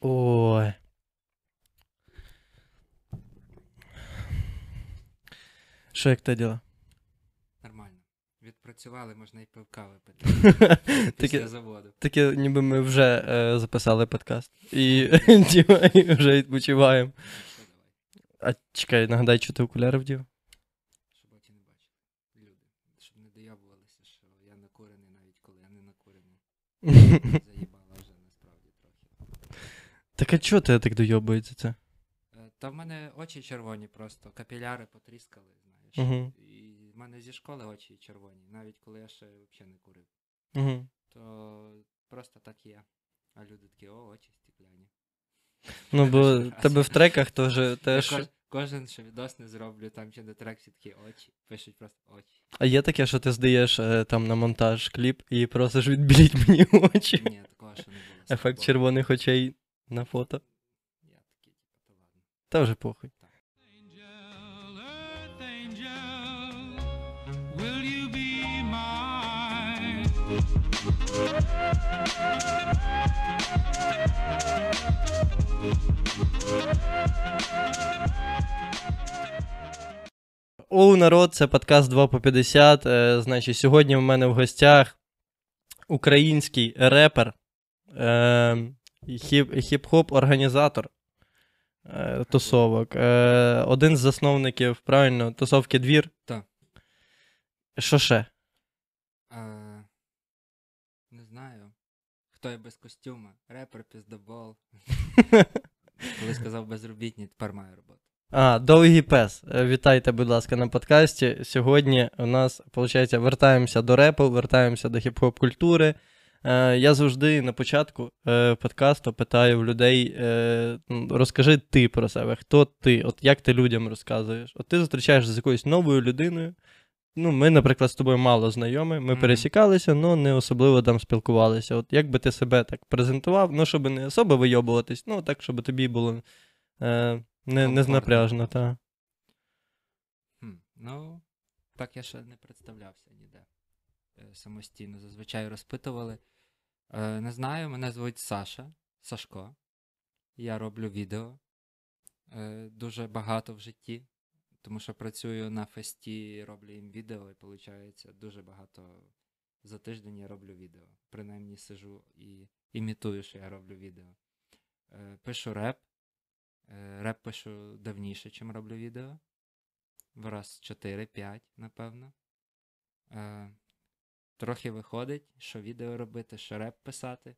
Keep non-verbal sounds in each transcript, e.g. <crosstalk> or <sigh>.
Ой. Що як те діло? Нормально. Відпрацювали, можна і пивка випити <laughs> після Таке, заводу. таке, ніби ми вже е, записали подкаст. І, <laughs> <laughs> і вже відпочиваємо. А чекай, нагадай, що ти окуляри вдів? щоб очі не бачили. Люди. Щоб не доябувалися, що я накурений, навіть коли я не накурений. Заїбала вже насправді трохи. Так а чого ти так дойобується це? Та в мене очі червоні просто, капіляри потріскали, знаєш. Угу. І в мене зі школи очі червоні, навіть коли я ще взагалі не курив. Угу. То просто так є. А люди такі, о, очі стікляні. Ну, бо тебе в треках теж теж. кож- кожен ще відос не зроблю, там чи на трек всі такі очі. Пишуть просто очі. А є таке, що ти здаєш е, там на монтаж кліп і просиш відбіліть мені очі. Ні, такого ще не було. Ефект червоних очей на фото. Я такий, типу, то ладно. Та вже похуй. Оу, народ, це подкаст 2 по 50. Е, значить, сьогодні в мене в гостях український репер, е, хіп, хіп-хоп організатор е, тусовок. Е, один з засновників, правильно, тусовки двір. Так. Що ще? А, не знаю. Хто є без костюма? Репер, піздобол. <laughs> Коли сказав безробітні, тепер маю роботу. А, довгий пес. Е, Вітайте, будь ласка, на подкасті. Сьогодні у нас, виходить, вертаємося до репу, вертаємося до хіп-хоп культури. Е, я завжди на початку е, подкасту питаю в людей: е, розкажи ти про себе, хто ти, от як ти людям розказуєш? От ти зустрічаєшся з якоюсь новою людиною. Ну, ми, наприклад, з тобою мало знайомі, ми Мгм. пересікалися, але не особливо там спілкувалися. От як би ти себе так презентував, ну, щоб не особо вийобуватись, ну так, щоб тобі було е, не, не знапряжно, та. Хм, ну, так я ще не представлявся ніде. Самостійно. Зазвичай розпитували. Е, не знаю, мене звуть Саша, Сашко. Я роблю відео. Е, дуже багато в житті. Тому що працюю на фесті, роблю їм відео, і виходить, дуже багато за тиждень я роблю відео. Принаймні сижу і імітую, що я роблю відео. Е, пишу реп. Реп пишу давніше, чим роблю відео. В раз 4-5, напевно. Трохи виходить, що відео робити, що реп писати.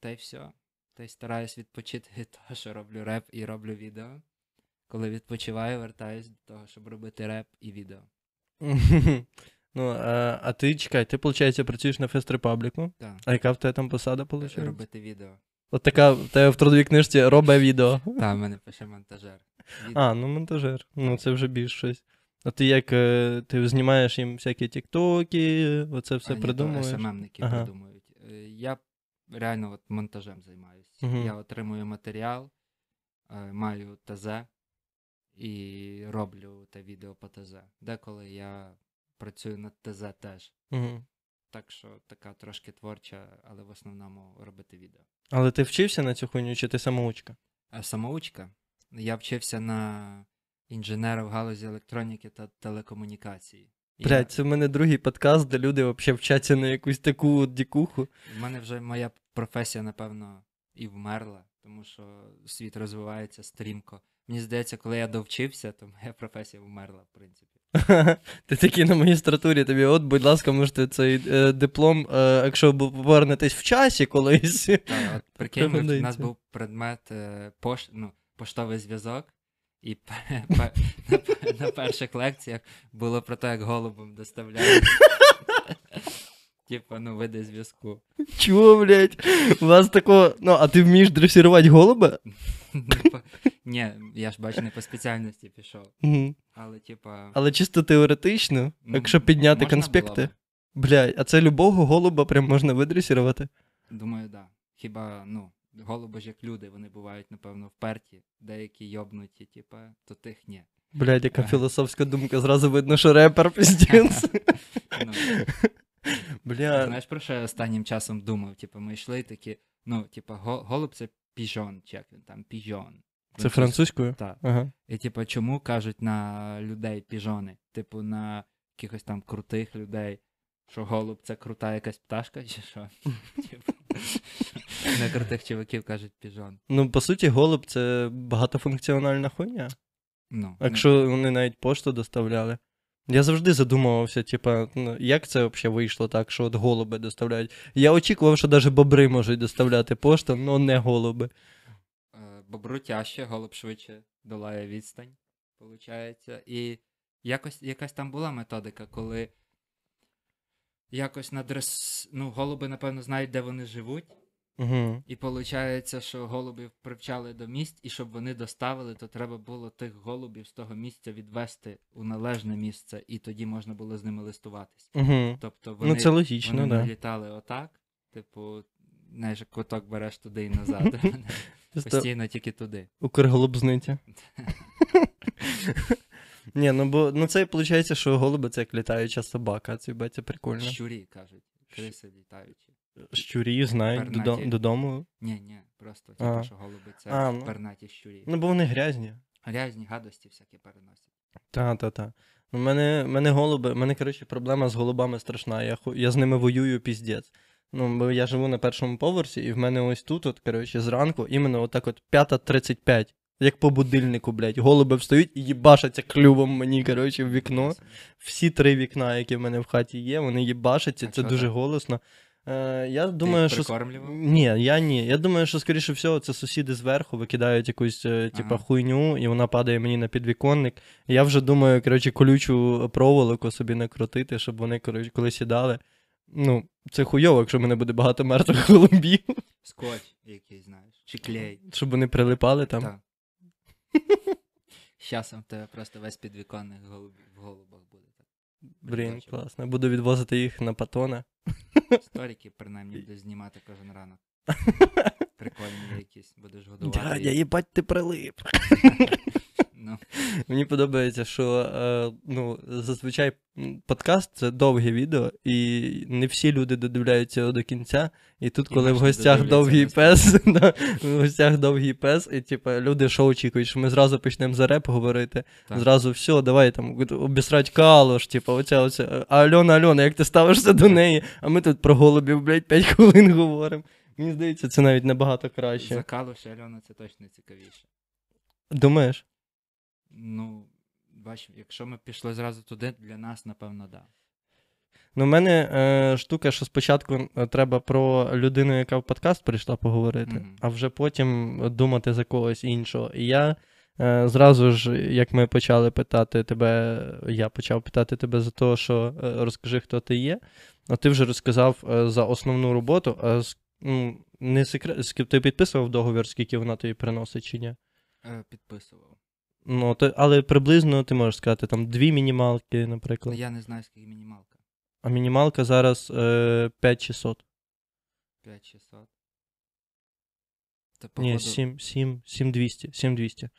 Та й все. Та й стараюсь відпочити від того, що роблю реп і роблю відео. Коли відпочиваю, вертаюсь до того, щоб робити реп і відео. <laughs> Ну, а, а ти чекай, ти, виходить, працюєш на Fest Republic у. Так. А яка в тебе там посада, виходить? Робити відео. От така в тебе в трудовій книжці робить відео. Та, в мене пише монтажер. Відео. А, ну монтажер. Ну, це вже більш щось. А ти як е, ти знімаєш їм всякі тіктоки, оце все А, ні, то придумуєш? СММники Ага. придумують. Е, Я реально от монтажем займаюся. Мгм. Я отримую матеріал, е, маю ТЗ і роблю те відео по ТЗ. Деколи я працюю над ТЗ теж. Угу. Так що така трошки творча, але в основному робити відео. Але ти вчився на цю хуйню, чи ти самоучка? А самоучка. Я вчився на інженера в галузі електроніки та телекомунікації. Я- Блять, це в мене другий подкаст, де люди взагалі вчаться на якусь таку дікуху. В мене вже моя професія, напевно, і вмерла, тому що світ розвивається стрімко. Мені здається, коли я довчився, то моя професія вмерла, в принципі. <laughs> Ти такий на магістратурі, тобі, от, будь ласка, можете цей е, диплом, е, якщо повернетесь в часі колись. Та, от, <laughs> прикинь, у нас був предмет е, пош... ну, поштовий зв'язок, і на, пе- на перших лекціях було про те, як голубом доставляють. Типа, ну, види зв'язку. Чого, блядь? У вас такого. Ну, а ти вмієш дресирувати голуба? Ну, Ні, я ж бачу, не по спеціальності пішов. Але, типа, Але чисто теоретично, якщо підняти конспекти. Блядь, а це любого голуба прям можна видресірувати? Думаю, да. Хіба, ну, голуби ж як люди, вони бувають, напевно, вперті, деякі йобнуті, типа, то тих ні. Блядь, яка філософська думка, зразу видно, що репер <laughs> піздець. Ну, <laughs> Бля. знаєш, про що я останнім часом думав? Типа, ми йшли такі, ну, типа, голуб це піжон, чи як він там, піжон. Це французькою? Так. Ага. І типу, чому кажуть на людей піжони? Типу, на якихось там крутих людей. Що голуб це крута якась пташка, чи що? <laughs> На крутих чуваків кажуть піжон. Ну, по суті, голуб це багатофункціональна хуйня. Ну, Якщо вони навіть пошту доставляли. Я завжди задумувався, типа, ну, як це взагалі вийшло так, що от голуби доставляють. Я очікував, що навіть бобри можуть доставляти пошту, але не голуби. Е, Бобру тяжче, голуб швидше долає відстань, виходить. І якось, якась там була методика, коли якось на дрес... ну, голуби, напевно, знають, де вони живуть. Угу. І виходить, що голубів привчали до місць, і щоб вони доставили, то треба було тих голубів з того місця відвести у належне місце, і тоді можна було з ними листуватись. Угу. Тобто вони, Ну, це логічно, вони не літали отак, типу, знаєш, як квиток береш туди і назад. <laughs> Постійно тільки туди. Укрголубзниця. <laughs> Ні, ну бо ну це виходить, що голуби це як літаюча собака, це прикольно. Щурі, кажуть. Криси літаючі. Щурі знають Пернаті. додому. Ні, ні, просто А. типу, що голуби це А, ну. пернаті щурі. Ну, бо вони грязні. Грязні гадості всякі переносять. Та, та, та. У мене, мене голуби, мене, коротше, проблема з голубами страшна. Я, я з ними воюю піздець. Ну, бо я живу на першому поверсі, і в мене ось тут, от, коротше, зранку, іменно отак от 5.35, як по будильнику, блядь, голуби встають і їбашаться клювом мені, коротше, в вікно. Всі три вікна, які в мене в хаті є, вони їбашаться, це дуже так? голосно. Е, я Ти думаю, їх що. Ні, я ні. Я думаю, що, скоріше всього, це сусіди зверху викидають якусь, е, типа, Ага. хуйню, і вона падає мені на підвіконник. Я вже думаю, коротше, колючу проволоку собі накрутити, щоб вони, коротше, коли сідали. Ну, це хуйово, якщо в мене буде багато мертвих <laughs> голубів, Скотч який, знаєш. Чи клей. щоб вони прилипали там. Так. З часом в тебе просто весь підвіконник в голубах буде. Так. Блін, класно. Буду відвозити їх на патони. Сторіки, принаймні, будеш знімати кожен ранок. <laughs> Прикольні якісь, будеш годувати. Дядя, їбать, ти прилип. <laughs> Ну, Мені подобається, що е, ну, зазвичай подкаст це довге відео, і не всі люди додивляються його до кінця. І тут, І коли в гостях довгий пес, <laughs> в гостях довгий пес, і типу, люди що очікують, що ми зразу почнемо за реп говорити. Так. Зразу все, давай там обісрать калош, типу, оця, оця. А Альона, Альона, як ти ставишся до неї? А ми тут про голубів, блядь, 5 хвилин говоримо. Мені здається, це навіть набагато краще. за Калуш і Альона це точно цікавіше. Думаєш? Ну, бач, якщо ми пішли зразу туди, для нас, напевно, да. Ну, в мене е, штука, що спочатку е, треба про людину, яка в подкаст прийшла поговорити, Мгм. а вже потім думати за когось іншого. І я е, зразу ж, як ми почали питати тебе, я почав питати тебе за те, що е, розкажи, хто ти є. А ти вже розказав е, за основну роботу. А, ну, не секрет, ти підписував договір, скільки вона тобі приносить чи ні? Е, підписував. Ну, то, але приблизно ти можеш сказати, там дві мінімалки, Ну, наприклад. я не знаю, скільки мінімалка. А мінімалка зараз е, 5600. 5600. Та Ні, походу 7, 7, 7200. 7200.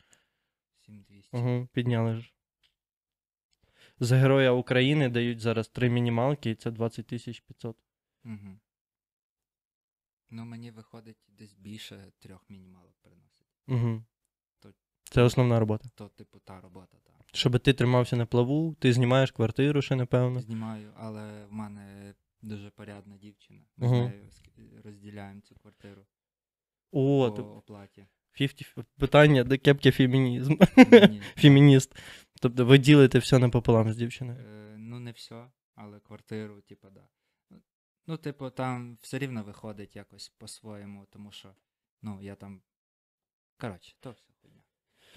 7200. Угу, підняли ж. За Героя України дають зараз три мінімалки, і це 20 тисяч 500. Угу. Ну, мені виходить десь більше трьох мінімалок приносить. Угу. Це основна робота. То, типу, та робота, так. Щоб ти тримався на плаву, ти знімаєш квартиру ще, напевно. Знімаю, але в мене дуже порядна дівчина. Ми з нею розділяємо цю квартиру О, по оплаті. 50... питання до кепки фемінізм. <laughs> Фемініст. Тобто ви ділите все напополам з дівчиною. Е, ну, не все, але квартиру, типу, да. Ну, типу, там все рівно виходить якось по-своєму, тому що, ну, я там. Коротше, то все.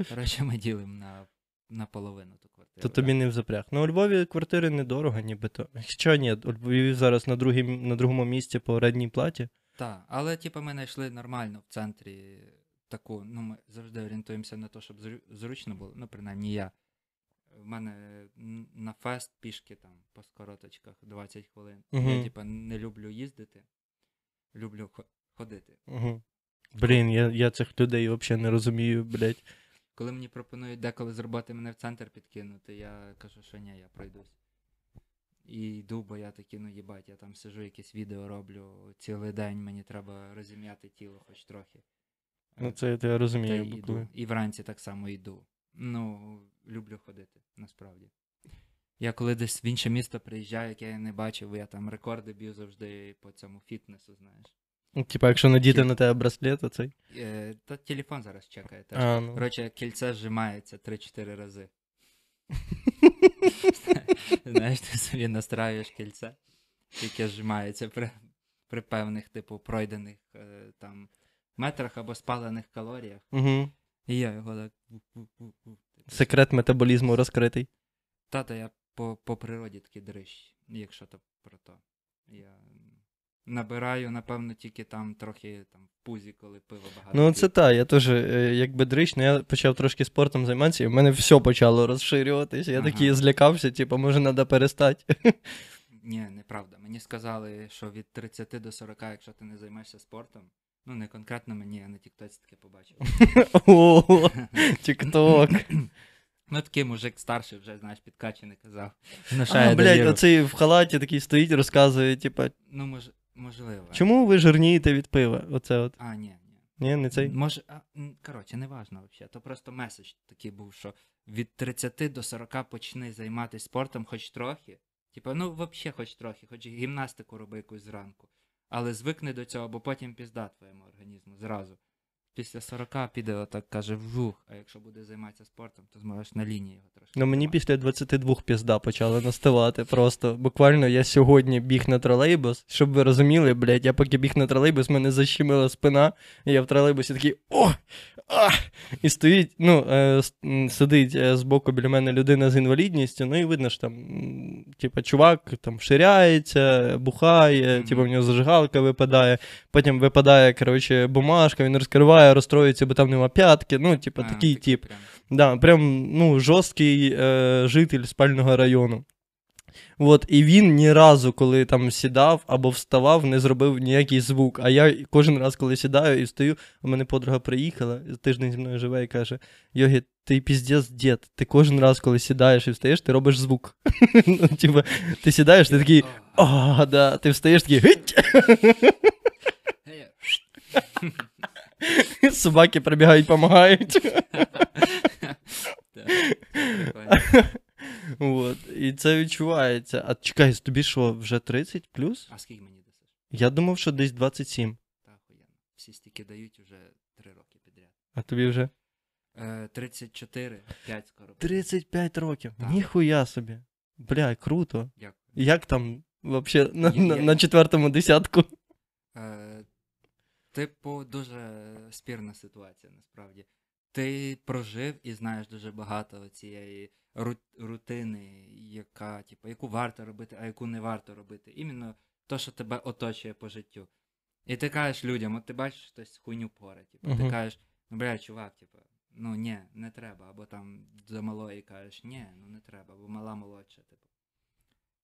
Коротше, ми ділимо на, на половину ту квартиру. То тобі не в запряг. Ну, у Львові квартири недорого, нібито. Хоча ні, у Львові зараз на, другій, на другому місці по орендній платі. Так, але типу ми знайшли нормально в центрі таку, ну ми завжди орієнтуємося на те, щоб зру- зручно було, ну принаймні я. В мене на фест пішки там по скороточках 20 хвилин. Мгм. Я типу не люблю їздити, люблю хо- ходити. Угу. Блін, я, я цих людей взагалі не розумію, блядь. Коли мені пропонують деколи з роботи мене в центр підкинути, я кажу, що ні, я пройдусь. І йду, бо я такий, ну їбать, я там сижу, якесь відео роблю цілий день, мені треба розім'яти тіло хоч трохи. Ну, це я Та розумію. й йду. І вранці так само йду. Ну, люблю ходити, насправді. Я коли десь в інше місто приїжджаю, яке я не бачив, я там рекорди б'ю завжди по цьому фітнесу, знаєш. Ну, Типа, якщо надіти на тебе браслет, то цей. Е, та телефон зараз чекає теж. А, ну. Коротше, кільце зжимається 3-4 рази. <laughs> Знаєш, ти собі настраюєш кільце, яке зжимається при, при певних, типу, пройдених е, там метрах або спалених калоріях. Угу. І я його так. Секрет метаболізму розкритий. Тата, я по, по природі такий дрищ, якщо то про то. Я набираю, напевно, тільки там трохи там в пузі, коли пиво багато. Ну, це так, я теж, е, якби дрищ, ну я почав трошки спортом займатися, і в мене все почало розширюватися. Я Ага. такий злякався, типу, може, треба перестати. <laughs> Ні, неправда. Мені сказали, що від 30 до 40, якщо ти не займаєшся спортом, ну не конкретно мені, я на Тіктоці таке побачив. О, тікток. <coughs> Ну такий мужик старший, вже, знаєш, підкачений казав. А, блядь, оцей в халаті такий стоїть, розказує, типа, Ну, мож, можливо. чому ви жирнієте від пива? Оце от. А, ні, ні. Не цей. Може, а, коротше, не важно взагалі. То просто меседж такий був, що від 30 до 40 почни займатися спортом хоч трохи. Типа, ну взагалі хоч трохи, хоч гімнастику роби якусь зранку. Але звикни до цього, бо потім пізда твоєму організму зразу. Після 40 піде отак каже вжух, а якщо буде займатися спортом, то зможеш на лінії його трошки. Ну мені після 22 пізда почала наставати просто. Буквально я сьогодні біг на тролейбус, щоб ви розуміли, блядь, я поки біг на тролейбус, мене защемила спина, і я в тролейбусі такий о! А! І стоїть, ну, е, сидить е, збоку біля мене людина з інвалідністю, ну і видно ж там, типа, чувак там ширяється, бухає, Мгм. типа в нього зажигалка випадає, потім випадає, коротше, бумажка, він розкриває, розстроюється, бо там нема п'ятки. Ну, типа, А, такий тип. прям. Да, прям ну, жорсткий е, житель спального району. От, і він ні разу, коли там сідав або вставав, не зробив ніякий звук. А я кожен раз, коли сідаю і встаю, у мене подруга приїхала, тиждень зі мною живе і каже: Йогі, ти піздець дід, ти кожен раз, коли сідаєш і встаєш, ти робиш звук. <laughs> ну, типа, ти сідаєш, ти такий, О, да, ти встаєш такий <laughs> <laughs> Собаки прибігають, допомагають. От, і це відчувається. А чекай, тобі що, вже 30 плюс? А скільки мені дасиш? Я думав, що десь 27, Та охуєнно. Всі стільки дають уже 3 роки підряд. а тобі вже. Е, 34, 5 скоро. 35 років. Так. Ніхуя собі. Бля, круто. Дякую. Як там вообще на, Я- на, я- на четвертому десятку? Е, типу, дуже спірна ситуація, насправді. Ти прожив і знаєш дуже багато цієї рутини, яка, типу, яку варто робити, а яку не варто робити. Іменно то, що тебе оточує по життю. І ти кажеш людям, от ти бачиш хтось хуйню поре, типу, ти кажеш, ну бля, чувак, типу, ну ні, не треба. Або там до малої кажеш, ні, ну не треба, бо мала молодша, типу.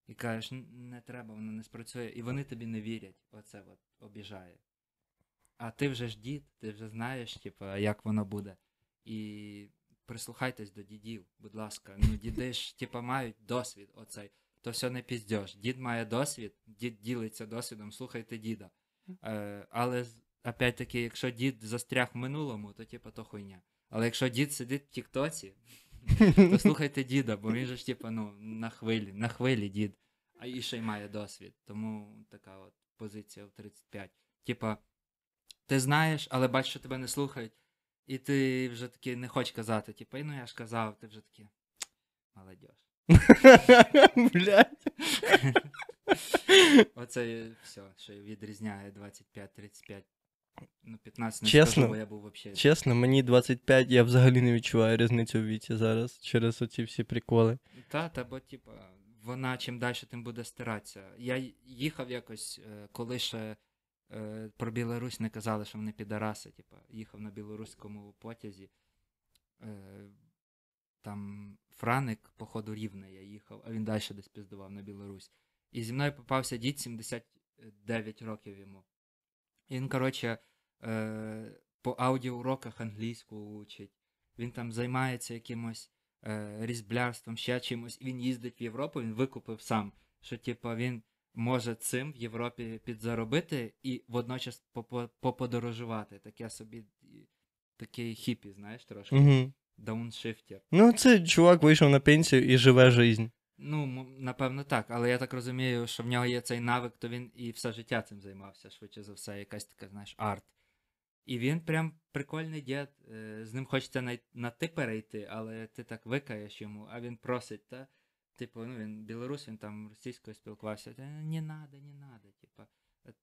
І кажеш, не треба, воно не спрацює. І вони тобі не вірять. Оце от обіжає. А ти вже ж дід, ти вже знаєш, типу, як воно буде. І прислухайтесь до дідів, будь ласка. Ну, діди ж, типу, мають досвід оцей. То все не піздьош. Дід має досвід, дід ділиться досвідом, слухайте діда. Е, але опять-таки, якщо дід застряг в минулому, то типу то хуйня. Але якщо дід сидить в Тіктоці, то слухайте діда, бо він же ж, типу, ну, на хвилі, на хвилі дід, а і ще й має досвід. Тому така от позиція в 35. Типа, ти знаєш, але бачиш, що тебе не слухають, і ти вже таки не хочеш казати, типу, ну я ж казав, ти вже такий, молодіж. <laughs> Блядь. <laughs> Оце все, що відрізняє 25-35. Ну, 15 не Чесно? скажу, бо я був взагалі. Чесно, мені 25, я взагалі не відчуваю різницю в віці зараз через оці всі приколи. Та, та, бо, типа, вона чим далі, тим буде стиратися. Я їхав якось, е, коли ще е, про Білорусь не казали, що вони підараси, типа, їхав на білоруському потязі. Е, там Франик, походу, рівне я їхав, а він далі десь піздував на Білорусь. І зі мною попався дід 79 років йому. І він, коротше, е, по аудіоуроках англійську учить. Він там займається якимось е, різблярством, ще чимось. Він їздить в Європу, він викупив сам, що типу, він може цим в Європі підзаробити і водночас попо- поподорожувати. Таке собі такий хіпі, знаєш, трошки. Угу. Дауншифтер. Ну, це чувак вийшов на пенсію і живе жизнь. Ну, напевно, так, але я так розумію, що в нього є цей навик, то він і все життя цим займався, швидше за все, якась така, знаєш, арт. І він прям прикольний дід, е, з ним хочеться на, на ти перейти, але ти так викаєш йому, а він просить, та, типу, ну він білорус, він там російською спілкувався, не надо, не надо, типу,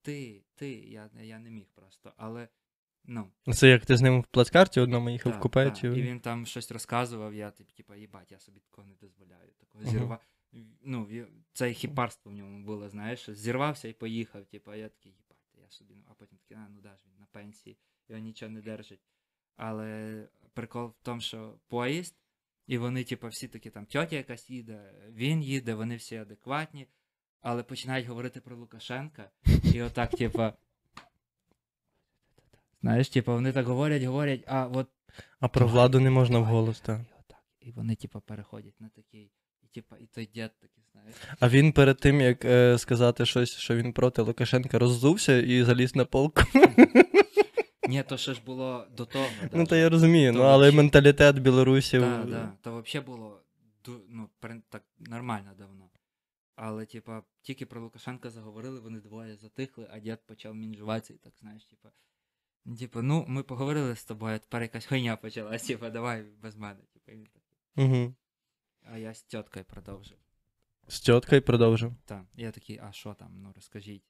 ти, ти, я, я не міг просто, але, ну, Це як ти з ним в плацкарті одному їхав так, в купе, так. чи... І він там щось розказував, я типу, їбать, я собі такого не дозволяю. Такого Ага. зірва... Ну, це хіпарство в ньому було, знаєш, що зірвався і поїхав, типу, а я такий, їбать, я собі, ну, а потім такий, а, ну да ж він на пенсії, його нічого не держить. Але прикол в тому, що поїзд, і вони, типу, всі такі там тьотя якась їде, він їде, вони всі адекватні, але починають говорити про Лукашенка, і отак, типу. Знаєш, типу, вони так говорять, говорять, а от А про владу не можна вголос, так. і отак. І вони, типу, переходять на такий. І, типу, і той дід такий, знаєш. А він перед тим, як е, сказати щось, що він проти Лукашенка, роззувся і заліз на полку. <laughs> Ні, то ще ж було до того. Ну, то я розумію, ну але менталітет білорусів. Так, так. То взагалі було ну, так нормально давно. Але, типа, тільки про Лукашенка заговорили, вони двоє затихли, а дід почав мінжуватися і так, знаєш, типа. Типу, ну, ми поговорили з тобою, а тепер якась хуйня почалась, типа, давай без мене. Він такий. Угу. А я з тіткою продовжив. З тіткою продовжив. Так. Я такий, а що там? Ну розкажіть.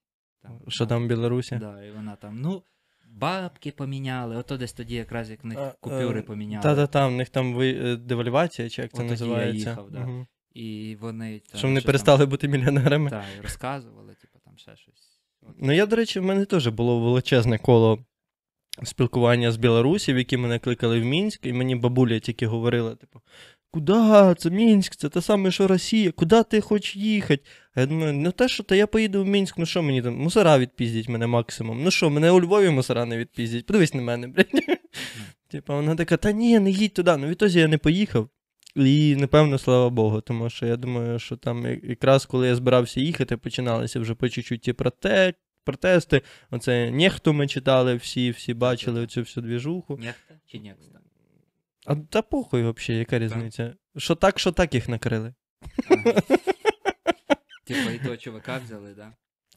Що там в Білорусі? Да, і вона там, ну, бабки поміняли, ото десь тоді якраз як в них купюри е, поміняли. Та-та-та, в них там ви... е, девальвація, чи як це я називається. їхав, да. Мгм. І вони там, Що вони перестали бути міліонерами. Там, та, і розказували, типу, там ще щось. От. Ну, я, до речі, в мене теж було величезне коло спілкування з білорусів, які мене кликали в Мінськ, і мені бабуля тільки говорила, типу, куди? Це Мінськ, це те саме, що Росія, куди ти хочеш їхати? А я думаю, ну те, що то я поїду в Мінськ, ну що мені там, мусора відпіздять мене максимум. Ну що, мене у Львові мусора не відпіздять. Подивись на мене, блядь. <laughs> Типа вона така, та ні, не їдь туди. Ну відтоді я не поїхав. І напевно, слава Богу, тому що я думаю, що там якраз коли я збирався їхати, починалися вже по чуть-чуть ті проте... протести. Оце нехту ми читали всі, всі бачили цю всю двіжуху. Нехта чи некста? А та похуй взагалі, яка різниця? Що так, що так їх накрили. Типу, і того чувака взяли, да?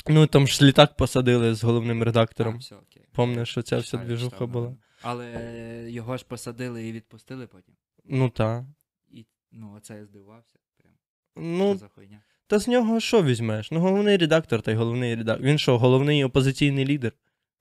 Ну там ж літак посадили з головним А, редактором. все, окей. Помниш, що ця вся двіжуха була. Але його ж посадили і відпустили потім. Ну так. І, ну, оце я здивувався. Прям. Ну, Що за хуйня? Та з нього що візьмеш? Ну, головний редактор та й головний редактор. Він що, головний опозиційний лідер?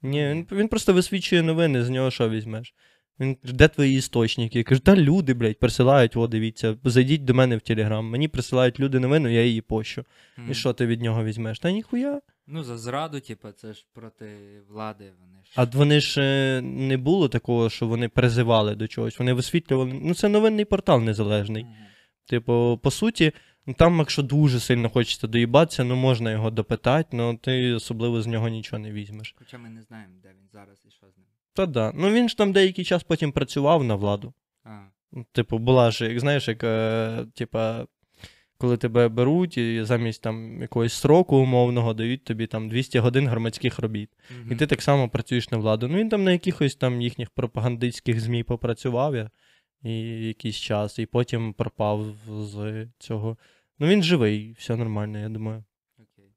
Ні, він, він просто висвічує новини, з нього що візьмеш? Він каже, де твої істочники? Каже, та люди, блядь, присилають, о, дивіться, зайдіть до мене в Телеграм. Мені присилають люди новину, я її пощу. М. І що ти від нього візьмеш? Та ніхуя. Ну, за зраду, типу, це ж проти влади вони ж. А вони ж е, не було такого, що вони призивали до чогось. Вони висвітлювали. Ну, це новинний портал незалежний. Мгм. Типу, по суті, ну, там, якщо дуже сильно хочеться доїбатися, ну можна його допитати, але ти особливо з нього нічого не візьмеш. Хоча ми не знаємо, де він зараз і що з ним. Та да. Ну він ж там деякий час потім працював на владу. А, Ну, Типу, була ж, як знаєш, як е, типа, коли тебе беруть і замість там якогось сроку умовного дають тобі там 200 годин громадських робіт. І ти так само працюєш на владу. Ну він там на якихось там їхніх пропагандистських ЗМІ попрацював я, і якийсь час, і потім пропав з цього. Ну він живий, все нормально, я думаю. Окей.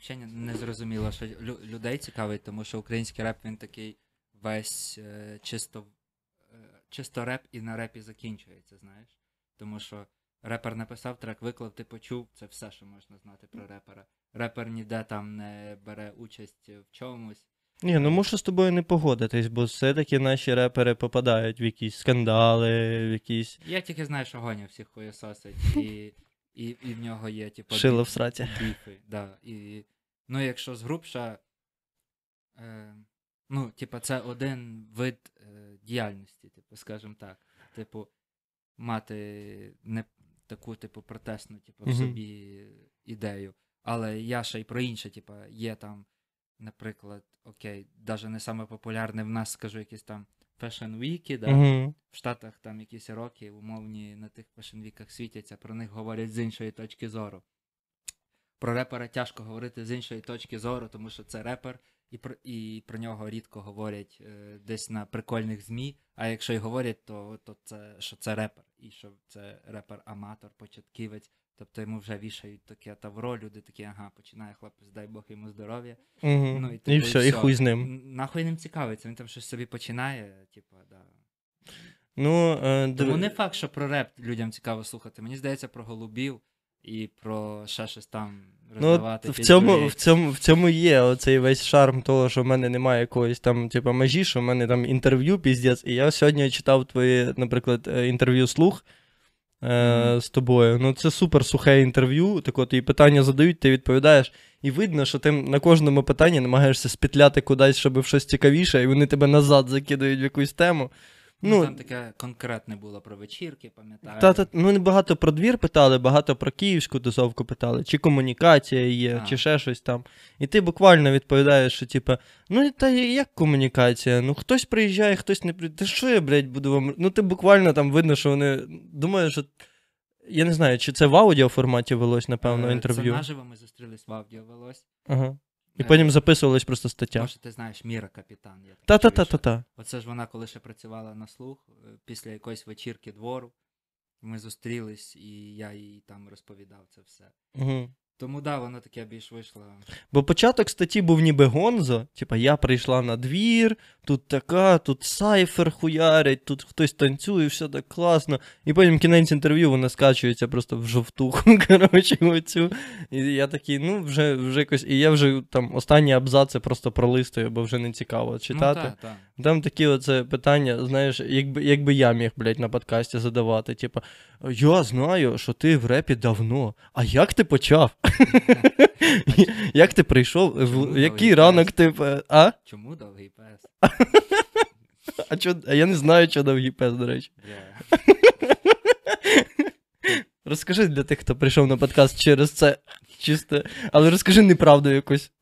Взагалі не зрозуміло, що лю- людей цікавить, тому що український реп він такий весь е, чисто, е, чисто реп і на репі закінчується, знаєш. Тому що репер написав трек, виклав, ти почув, це все, що можна знати про репера. Репер ніде там не бере участь в чомусь. Ні, ну мушу з тобою не погодитись, бо все-таки наші репери попадають в якісь скандали, в якісь Я тільки знаю, що Гоня всіх хуєсосить, <laughs> і, і, і в нього є, типу, шило в сраті. біфи. Да. І, ну, якщо згрубша, е, ну, типу, це один вид е, діяльності, типу, скажімо так. Типу, мати не таку, типу, протестну, типу, в собі ідею. Але я ще й про інше, типу, є там, наприклад, окей, навіть не саме популярне в нас, скажу, якийсь там Fashion Week, да. Угу. в Штатах там якісь роки умовні на тих фешн-віках світяться, про них говорять з іншої точки зору. Про репера тяжко говорити з іншої точки зору, тому що це репер, і про, і про нього рідко говорять е, десь на прикольних ЗМІ. А якщо й говорять, то, то це що це репер, і що це репер-аматор, початківець. Тобто йому вже вішають таке тавро, люди такі, ага, починає хлопець, дай Бог йому здоров'я. Угу. Ну, і, типу, і все, і хуй з ним. Нахуй ним цікавиться, він там щось собі починає, типу, да. Ну, е, Тому не факт, що про реп людям цікаво слухати. Мені здається, про голубів і про ще щось там Ну, роздавати. в цьому, в, цьому, в цьому є оцей весь шарм того, що в мене немає якоїсь там, типу, межі, що в мене там інтерв'ю піздець. І я сьогодні читав твоє, наприклад, е, інтерв'ю слух е, з тобою. Ну, це супер сухе інтерв'ю. Так от, і питання задають, ти відповідаєш. І видно, що ти на кожному питанні намагаєшся спітляти кудись, щоб щось цікавіше, і вони тебе назад закидають в якусь тему. Ну, Ну, там таке конкретне було про вечірки, пам'ятаю. Та, та, ну, не багато про двір питали, багато про київську тусовку питали, чи комунікація є, А. чи ще щось там. І ти буквально відповідаєш, що типа, ну та як комунікація? Ну хтось приїжджає, хтось не приїжджає. Та що я, блядь, буду вам. Ну ти буквально там видно, що вони. Думаю, що. Я не знаю, чи це в аудіоформаті велось, напевно, Е, інтерв'ю. Це наживо ми зустрілись в аудіо велось. Ага. І Е, потім записувалась просто стаття. Може, ти знаєш Міра Капітан. Та-та-та-та-та. Оце ж вона, коли ще працювала на слух, е, після якоїсь вечірки двору. Ми зустрілись, і я їй там розповідав це все. Угу. Тому да, воно таке більш вийшло. Бо початок статті був ніби гонзо. Типа, я прийшла на двір, тут така, тут сайфер хуярить, тут хтось танцює, все так класно. І потім кінець інтерв'ю вона скачується просто в жовтуху. <laughs> Коротше, оцю. І я такий, ну, вже, вже якось. І я вже там останні абзаци просто пролистую, бо вже не цікаво читати. Ну, та, та. Там такі оце питання, знаєш, якби, якби я міг, блядь, на подкасті задавати. Типа, я знаю, що ти в репі давно. А як ти почав? <laughs> як ти прийшов? Який ранок ти. А? Чому довгий пес? <laughs> А, чо, а я не знаю, що довгий пес, до речі. <laughs> Розкажи для тих, хто прийшов на подкаст через це. Чисто. Але розкажи неправду якусь.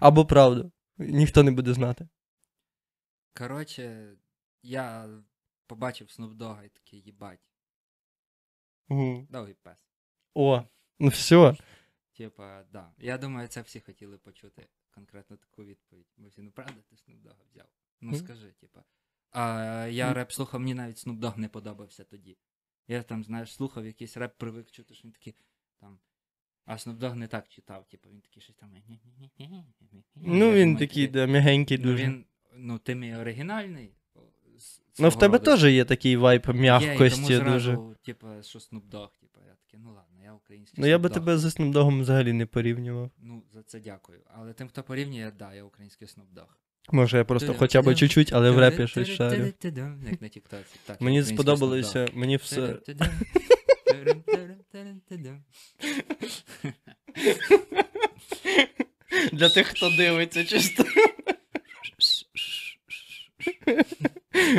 Або правду. Ніхто не буде знати. Коротше, я побачив Dogg і такий, їбать, довгий пес. О, ну все. Типа, да. Я думаю, це всі хотіли почути конкретно таку відповідь. Бо всі, ну правда, ти Snoop Dogg взяв? Ну скажи, типа. А я реп слухав, мені навіть Snoop Dogg не подобався тоді. Я там, знаєш, слухав якийсь реп, привик чути, що він такий там. А Snoop Dogg не так читав, типу, він такий щось там. Ну, він такий, да, м'ягенький дуже. він, ну, тим і оригінальний. Ну, в тебе теж є такий і м'якості дуже. Типу, що Snoop Dogg, типу, я такий, ну ладно, я український. Ну, я би тебе за Snoop Doggом взагалі не порівнював. Ну, за це дякую. Але тим, хто порівнює, да, я український Dogg. Може, я просто хоча б чуть-чуть, але в репі щось шарю. Як на тіктоці. <laughs> Мені сподобалося, мені все. Для тих, хто дивиться, чисто. <laughs>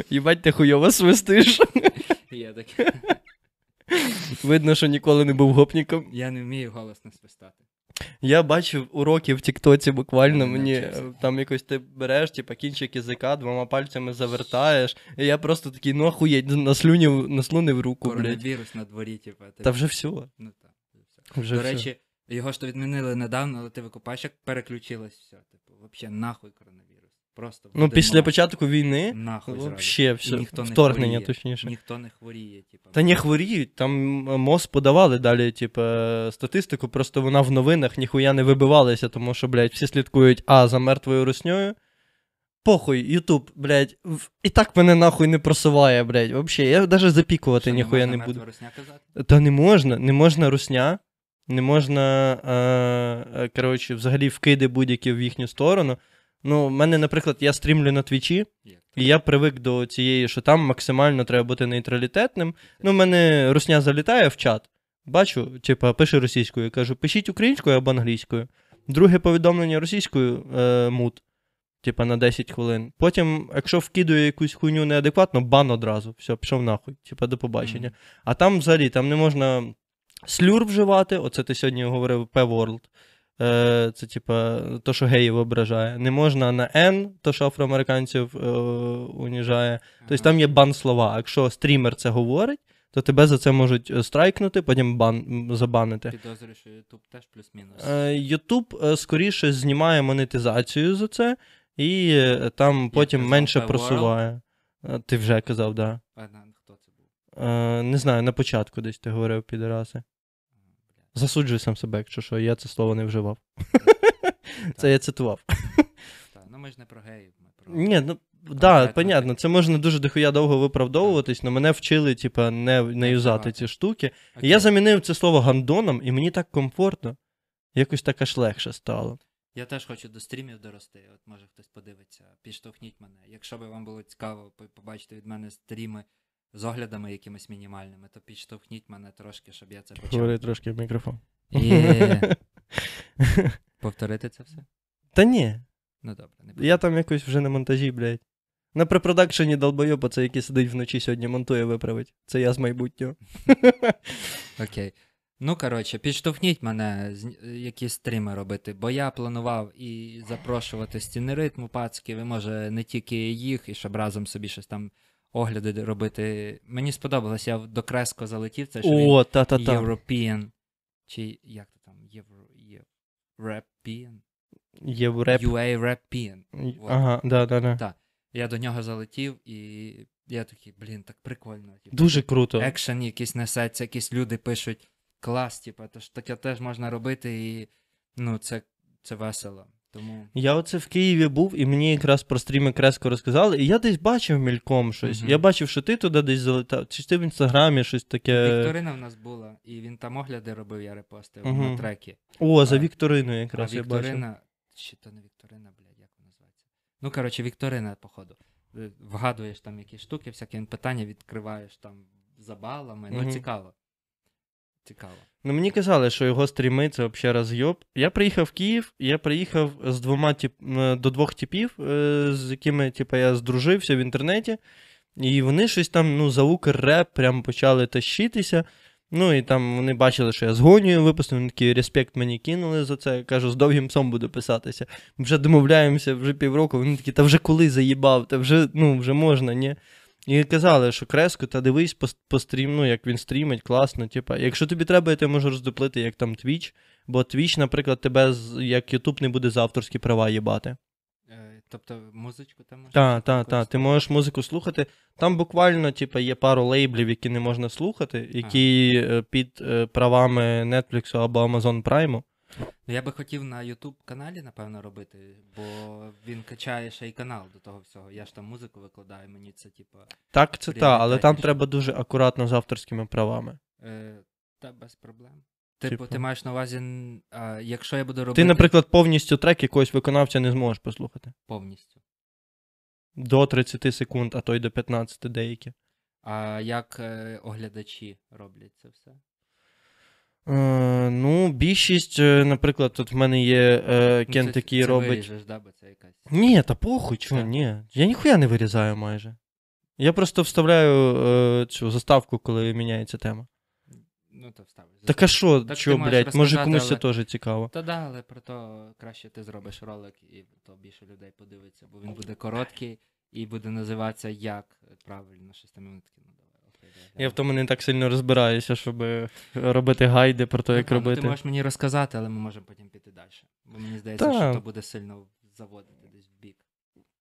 Їбать, ти хуйово свистиш. Я такий, Видно, що ніколи не був гопніком. Я не вмію голосно свистати. Я бачив уроки в Тіктоці буквально. Я не Мені е, там якось ти береш, типа кінчик язика, двома пальцями завертаєш. І я просто такий, ну охуєть, наслюнив, наслунив руку, блядь. Коронавірус на дворі, типу. ти- Та вже все. Ну так. все. Вже До все. речі, його ж то відмінили недавно, але ти викупаєш, як переключилось все. Типу, взагалі нахуй коронавірус. Просто Ну, після початку війни, Нахуй вообще все, І ніхто не вторгнення, хворіє. точніше. Ніхто не хворіє, типу. Та не хворіють, там МОЗ подавали далі, типу, статистику, просто вона в новинах ніхуя не вибивалася, тому що, блядь, всі слідкують а за мертвою русньою. Похуй, Ютуб, блядь, в- і так мене нахуй не просуває, блядь. Вообще, я навіть запікувати Що, ніхуя можна не буду. русня казати? Та не можна, не можна русня, не можна, е, е, коротше, взагалі вкиди будь-які в їхню сторону. Ну, в мене, наприклад, я стрімлю на твічі, і я привик до цієї, що там максимально треба бути нейтралітетним. Ну, в мене русня залітає в чат. Бачу, типа, пише російською. Я кажу, пишіть українською або англійською. Друге повідомлення російською е, мут. Типа на 10 хвилин. Потім, якщо вкидує якусь хуйню неадекватно, бан одразу. Все, пішов нахуй. Типа до побачення. Мгм. А там взагалі там не можна слюр вживати. Оце ти сьогодні говорив P-World. Е, це, типа, то, що геїв ображає. Не можна на N, то, що афроамериканців е, уніжає. Тобто там є бан слова. Якщо стрімер це говорить, то тебе за це можуть е, страйкнути, потім бан, забанити. Підозрюю, що YouTube теж плюс-мінус. Е, е, скоріше знімає монетизацію за це, і е, там потім казав, менше просуває. Е, Ти вже казав, так. Да. А, на- хто це був? Е, не знаю, на початку десь ти говорив підараси. Засуджуй сам себе, якщо що, я це слово не вживав. Це я цитував. Та, ну ми ж не про геїв, ми про. Ні, ну да, понятно, це можна дуже дохуя довго виправдовуватись, але мене вчили, типа, не, не юзати ці штуки. І я замінив це слово гандоном, і мені так комфортно. Якось так аж легше стало. Я теж хочу до стрімів дорости. От може хтось подивиться, підштовхніть мене. Якщо би вам було цікаво побачити від мене стріми з оглядами якимись мінімальними, то підштовхніть мене трошки, щоб я це почав. Говори трошки в мікрофон. <laughs> Повторити це все? Та ні, Ну добре, не буду. я там якось вже на монтажі, блядь. На препродакшені долбойоба, це який сидить вночі сьогодні монтує виправить. Це я з майбутнього. <laughs> Окей. Ну, коротше, підштовхніть мене з- якісь стріми робити, бо я планував і запрошувати стіни ритму пацки, ви може не тільки їх, і щоб разом собі щось там огляди робити. Мені сподобалось, я до Креско залетів, це що він О, та-та-та. European, чи як то там, Євро, European? Євреп. UA. Ага, да, да, да. Так. Я до нього залетів, і я такий, блін, так прикольно. типу. Дуже круто. екшен якийсь несеться, якісь люди пишуть клас, типу, то ж таке теж можна робити, і ну, це, це весело. Тому Я оце в Києві був, і мені якраз про стріми Креско розказали, і я десь бачив мільком щось. Мгм. Я бачив, що ти туди десь залетав. Чи ти в інстаграмі щось таке. Вікторина в нас була, і він там огляди робив, я репостив Мгм. на трекі. О, за А- Вікториною А якраз я бачив. Вікторина, чи то не Вікторина, блядь, як вона називається? Ну, коротше, Вікторина, походу. Е, Вгадуєш там якісь штуки, всякі питання відкриваєш там за балами. Мгм. Ну, цікаво. Цікаво. Ну мені казали, що його стріми це взагалі розйоб. Я приїхав в Київ, я приїхав з двома тип, е, до двох типів, е, з якими типу, я здружився в інтернеті. І вони щось там, ну, за укр-реп прям почали тащитися. Ну і там вони бачили, що я з гонію випустив, вони такі респект мені кинули за це. Кажу, з довгим псом буду писатися. Ми вже домовляємося вже півроку. Вони такі, та вже коли заїбав, та вже, ну, вже можна, ні. І казали, що Креско, та дивись по, по стрім, ну, як він стрімить, класно. Типа, якщо тобі треба, я тебе можу роздоплити, як там Twitch, бо Twitch, наприклад, тебе з- як YouTube не буде за авторські права їбати. Е, тобто музичку там можна. Так, так, так. Ти можеш музику слухати. Там буквально, типа, є пару лейблів, які не можна слухати, які е, під е, правами Netflix або Amazon Prime. Ну, я би хотів на YouTube каналі, напевно, робити, бо він качає ще й канал до того всього. Я ж там музику викладаю, мені це, типу, Так, це та, але там треба дуже акуратно з авторськими правами. е, та без проблем. Типу, Типу. ти маєш на увазі, а, якщо я буду робити Ти, наприклад, повністю трек якогось виконавця не зможеш послухати. повністю. До 30 секунд, а то й до 15 деякі. А як е, оглядачі роблять це все? Е, ну, більшість, е, наприклад, тут в мене є е, Ну, Кент, який робить. Ні, та похуй, чого, Так. ні. Я ніхуя не вирізаю майже. Я просто вставляю е, цю заставку, коли міняється тема. Ну, то вставиш. Так а що, Так ти що, можеш блядь, може розказати, комусь це але- теж цікаво. Та да, але про то краще ти зробиш ролик, і то більше людей подивиться, бо він буде короткий і буде називатися як правильно щось там. і ну. Я в тому не так сильно розбираюся, щоб робити гайди про те, як ну, робити. Ти можеш мені розказати, але ми можемо потім піти далі. Бо мені здається, Та. що то буде сильно заводити десь в бік.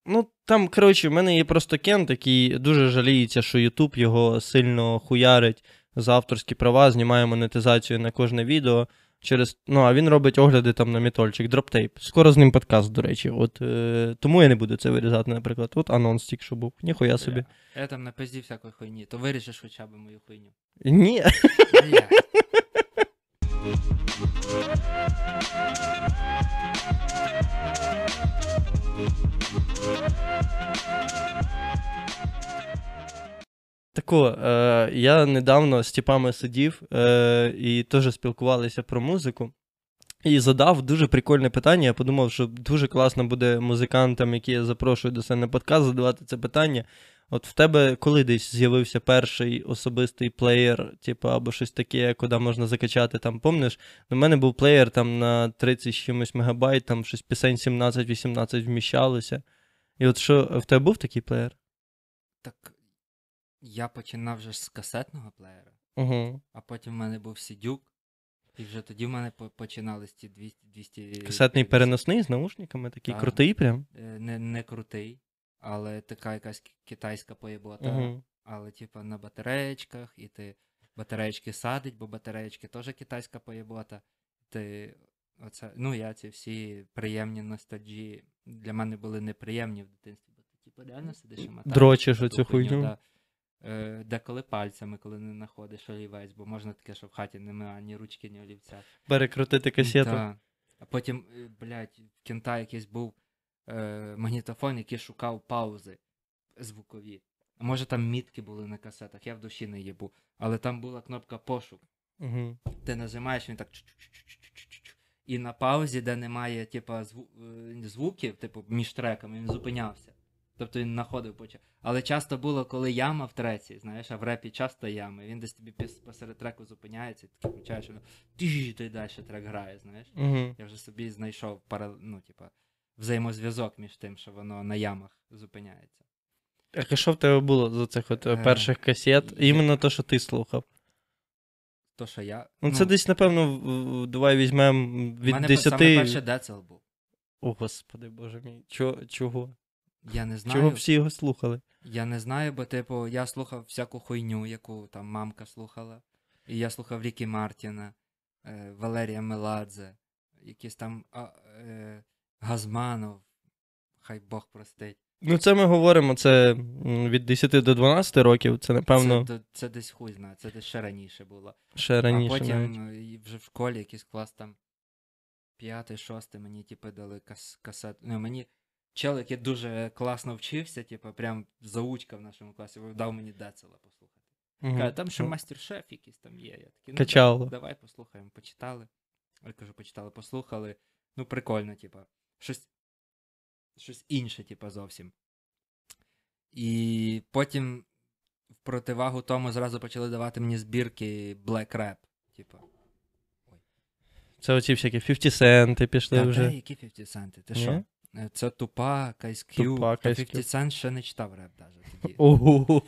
Ну, там, коротше, в мене є просто Кент, який дуже жаліється, що Ютуб його сильно хуярить за авторські права, знімає монетизацію на кожне відео. Через... Ну, а він робить огляди там на мітольчик, дроптейп. Скоро з ним подкаст, до речі. От, е... Тому я не буду це вирізати, наприклад. От анонс тільки що був. Ніхуя собі. Я там на пизді всякої хуйні, то вирішиш хоча б мою хуйню. Ні. Бля. Тако, е, я недавно з тіпами сидів е, і теж спілкувалися про музику. І задав дуже прикольне питання. Я подумав, що дуже класно буде музикантам, які я запрошую до себе на подкаст, задавати це питання. От в тебе коли десь з'явився перший особистий плеєр, типу, або щось таке, куди можна закачати, там, помниш? У мене був плеєр там на 30 чимось мегабайт, там щось пісень 17-18 вміщалося. І от що, в тебе був такий плеєр? Так я починав вже з касетного плеєра, Угу. а потім в мене був сідюк, і вже тоді в мене по- починались ті 200... 200 Касетний переносний з наушниками, такий Так. крутий прям. Е, Не, не крутий, але така якась китайська поєбота. Угу. Але, типа, на батареєчках, і ти батареєчки садить, бо батареєчки теж китайська поєбота. Ти оце, ну, я ці всі приємні ностальджі для мене були неприємні в дитинстві, бо ти типу реально сидиш і мотаєш Дрочиш оцю хуйню. Да. Е, деколи пальцями, коли не знаходиш олівець, бо можна таке, що в хаті немає ні ручки, ні олівця. Перекрутити касету. Да. А потім, е, блядь, в кента якийсь був е, магнітофон, який шукав паузи звукові. А може там мітки були на касетах, я в душі не їбу. Але там була кнопка пошук. Угу. Ти нажимаєш, він так. І на паузі, де немає типа, зву... е, звуків, типу, між треками, він зупинявся. Тобто він знаходив почав. Але часто було, коли яма в треці, знаєш, а в репі часто ями. Він десь тобі посеред треку зупиняється, і таки включаєш, воно тіж, то й далі трек грає, знаєш. Угу. Я вже собі знайшов пара... ну, типа, взаємозв'язок між тим, що воно на ямах зупиняється. А що в тебе було з оцих от е, Е, перших касет? Іменно те, що ти слухав. То, що я. Ну, це десь, напевно, давай візьмемо від мене 10. саме перший децел був. О, господи, боже мій. Чого? Я не знаю. Чого всі його слухали? Я не знаю, бо, типу, я слухав всяку хуйню, яку там мамка слухала. І я слухав Рікі Мартіна, е, Валерія Меладзе, якийсь там а, е, Газманов, хай Бог простить. Ну, це ми говоримо, це від 10 до 12 років, це, напевно, Це, це, це десь хуй знає, це десь ще раніше було. ще раніше. а потім навіть. е, вже в школі якийсь клас там п'ятий, шостий, мені типу дали кас- касет. Ну, мені чел, який дуже класно вчився, типу, прям заучка в нашому класі, дав мені Децела послухати. Мгм. Каже, там ще мастер-шеф якийсь там є. Я такий, ну, Качало. да- Давай послухаємо, почитали. Я кажу, почитали, послухали. Ну, прикольно, типа. Щось, щось інше, типа, зовсім. І потім, в противагу тому, зразу почали давати мені збірки Black Rap. Типа. Це оці всякі 50 центи пішли Та, вже. де, які 50 центи? Ти що? Е, Це Cube. Tupac, Та 50 Cent ще не читав реп навіть тоді. Ого.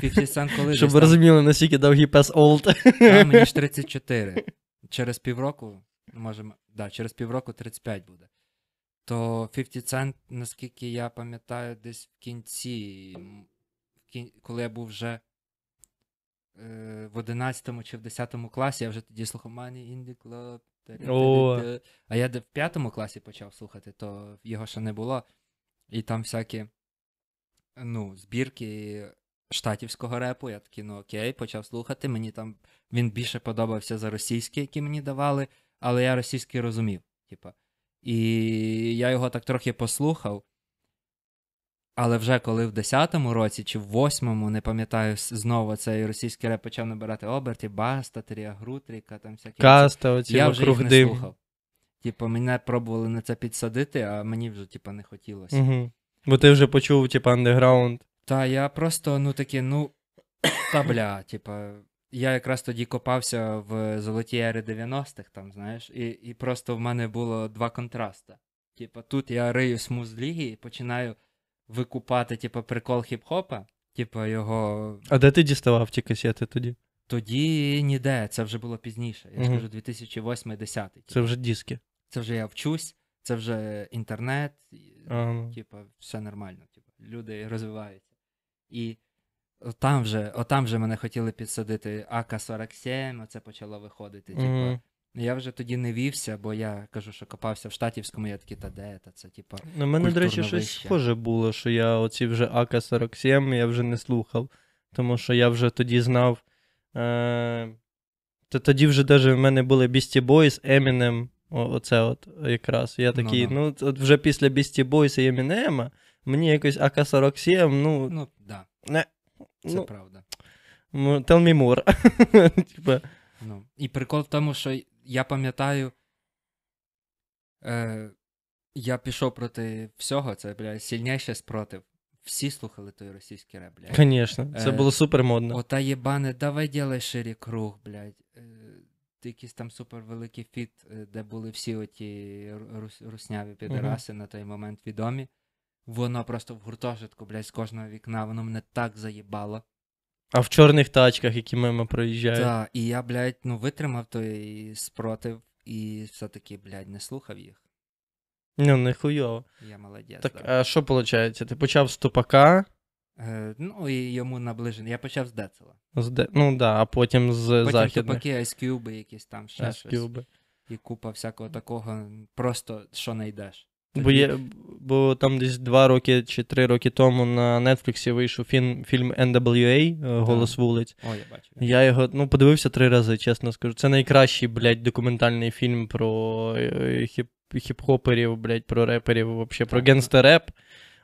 50 Cent коли Щоб ви розуміли, наскільки довгий пес олд. А, мені ж 34. Через півроку, ну, може, да, через півроку 35 буде. То 50 Cent, наскільки я пам'ятаю, десь в кінці, коли я був вже е, в 11 чи в 10 класі, я вже тоді слухав Money in the Club. О. А я в п'ятому класі почав слухати, то його ще не було. І там всякі ну, збірки штатівського репу. Я такий, ну окей, почав слухати. Мені там він більше подобався за російські, які мені давали, але я російський розумів. Типа. І я його так трохи послухав. Але вже коли в 10-му році чи в 8-му, не пам'ятаю, знову цей російський реп почав набирати оберти, Баста, Трія Грутріка, там всякі. Каста, оці я вже їх не слухав. Типу, мене пробували на це підсадити, а мені вже, типу, не хотілося. Угу. Бо ти вже почув, типа, андеграунд. Та я просто, ну такі, ну. Та бля, типа. Я якраз тоді копався в золотій ері 90-х, там, знаєш, і, і просто в мене було два контраста. Типа, тут я рию смуз-ліги і починаю викупати, типа, прикол хіп-хопа, типа його. А де ти діставав ті касети тоді? Тоді ніде, це вже було пізніше. Я ж Мгм. кажу, 2008-10. Це вже диски. Це вже я вчусь, це вже інтернет, і, А, ну. типа, все нормально, типа, люди розвиваються. І там вже, отам вже мене хотіли підсадити АК-47, оце почало виходити. Типа. Я вже тоді не вівся, бо я кажу, що копався в штатівському, я такий, та де та це, типа. На мене, до речі, щось схоже було, що я оці вже АК-47 я вже не слухав. Тому що я вже тоді знав. Е... Та тоді вже даже в мене були Beastie Boys, Eminem, о, оце от якраз. Я такий, Ну-ну. ну, от вже після Beastie Boys і Eminem, мені якось АК-47, ну, Ну, да, не, це ну, правда. tell me more. <laughs> Типа, Ну, і прикол в тому, що я пам'ятаю, е, я пішов проти всього, це, бля, сильніший спротив. всі слухали той російський реп, блядь. Звісно, це Е, було супер модно. Ота єбане, давай ділай ширі круг, блядь. Е, Якийсь там супер великий фіт, е, де були всі оті ру- рус- русняві підараси на той момент відомі. Воно просто в гуртожитку, блядь, з кожного вікна, воно мене так заїбало. А в чорних тачках, які мимо проїжджають. Так, і я, блядь, ну витримав той спротив і все-таки, блядь, не слухав їх. Ну, не хуйово. Я молодець. Так, да. а що виходить? Ти почав з тупака, Е, ну і йому наближений. Я почав з Децела. з де... ну да, а потім з Потім західних. тупаки, Ice Cube, якісь там ще щось. І купа всякого такого, просто що не йдеш. Бо, є, бо там десь два роки чи три роки тому на Нетфліксі вийшов фільм, фільм NWA Голос Голос вулиць. О, я бачу. Я його ну, подивився три рази, чесно скажу. Це найкращий, блядь, документальний фільм про е, хіп, хіп-хоперів, блядь, про реперів, вообще, про генстер генстереп.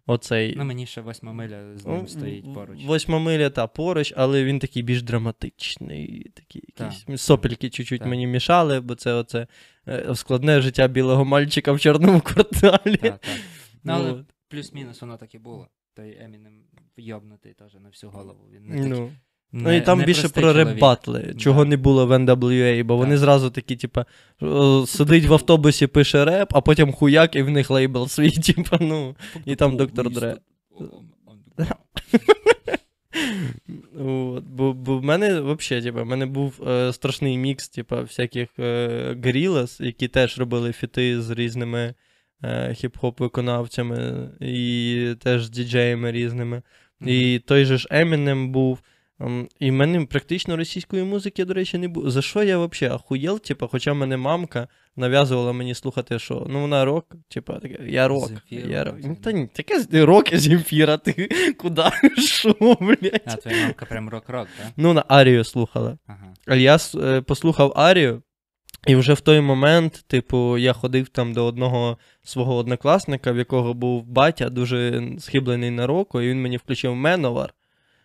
Оцей. Ну, мені ще восьма миля з ним стоїть поруч. Восьма миля, та поруч, але він такий більш драматичний. Такий Так. та. Сопельки чуть-чуть та. мені мішали, бо це оце е, складне життя білого мальчика в чорному <laughs> кварталі. Так, так. Ну, але плюс-мінус воно так і було. Той Емінем йобнутий теж на всю голову. Він не Ну. такий- Ну не- і там більше про реп-батли, чого Да. не було в NWA, бо вони зразу такі, типа, сидить в автобусі, пише реп, а потім хуяк, і в них лейбл свій, <laughs> типа, ну. І там доктор Дре. <laughs> От, бо, бо в мене взагалі, типа, в мене був е, страшний мікс, типа, всяких е, горілас, які теж робили фіти з різними е, хіп-хоп виконавцями і теж з діджеями різними. І той же ж Eminem був. Ем, І в мене практично російської музики, до речі, не було. За що я взагалі ахуєл? Типа, хоча мене мамка нав'язувала мені слухати, що ну вона рок, типа, я рок. Я рок. Ну, та ні, таке рок і Земфіра, ти <laughs> куди? Що, блядь? А, твоя мамка прям рок-рок, так? Ну, на Арію слухала. Ага. А я е, послухав Арію, і вже в той момент, типу, я ходив там до одного свого однокласника, в якого був батя, дуже схиблений на року, і він мені включив Меновар.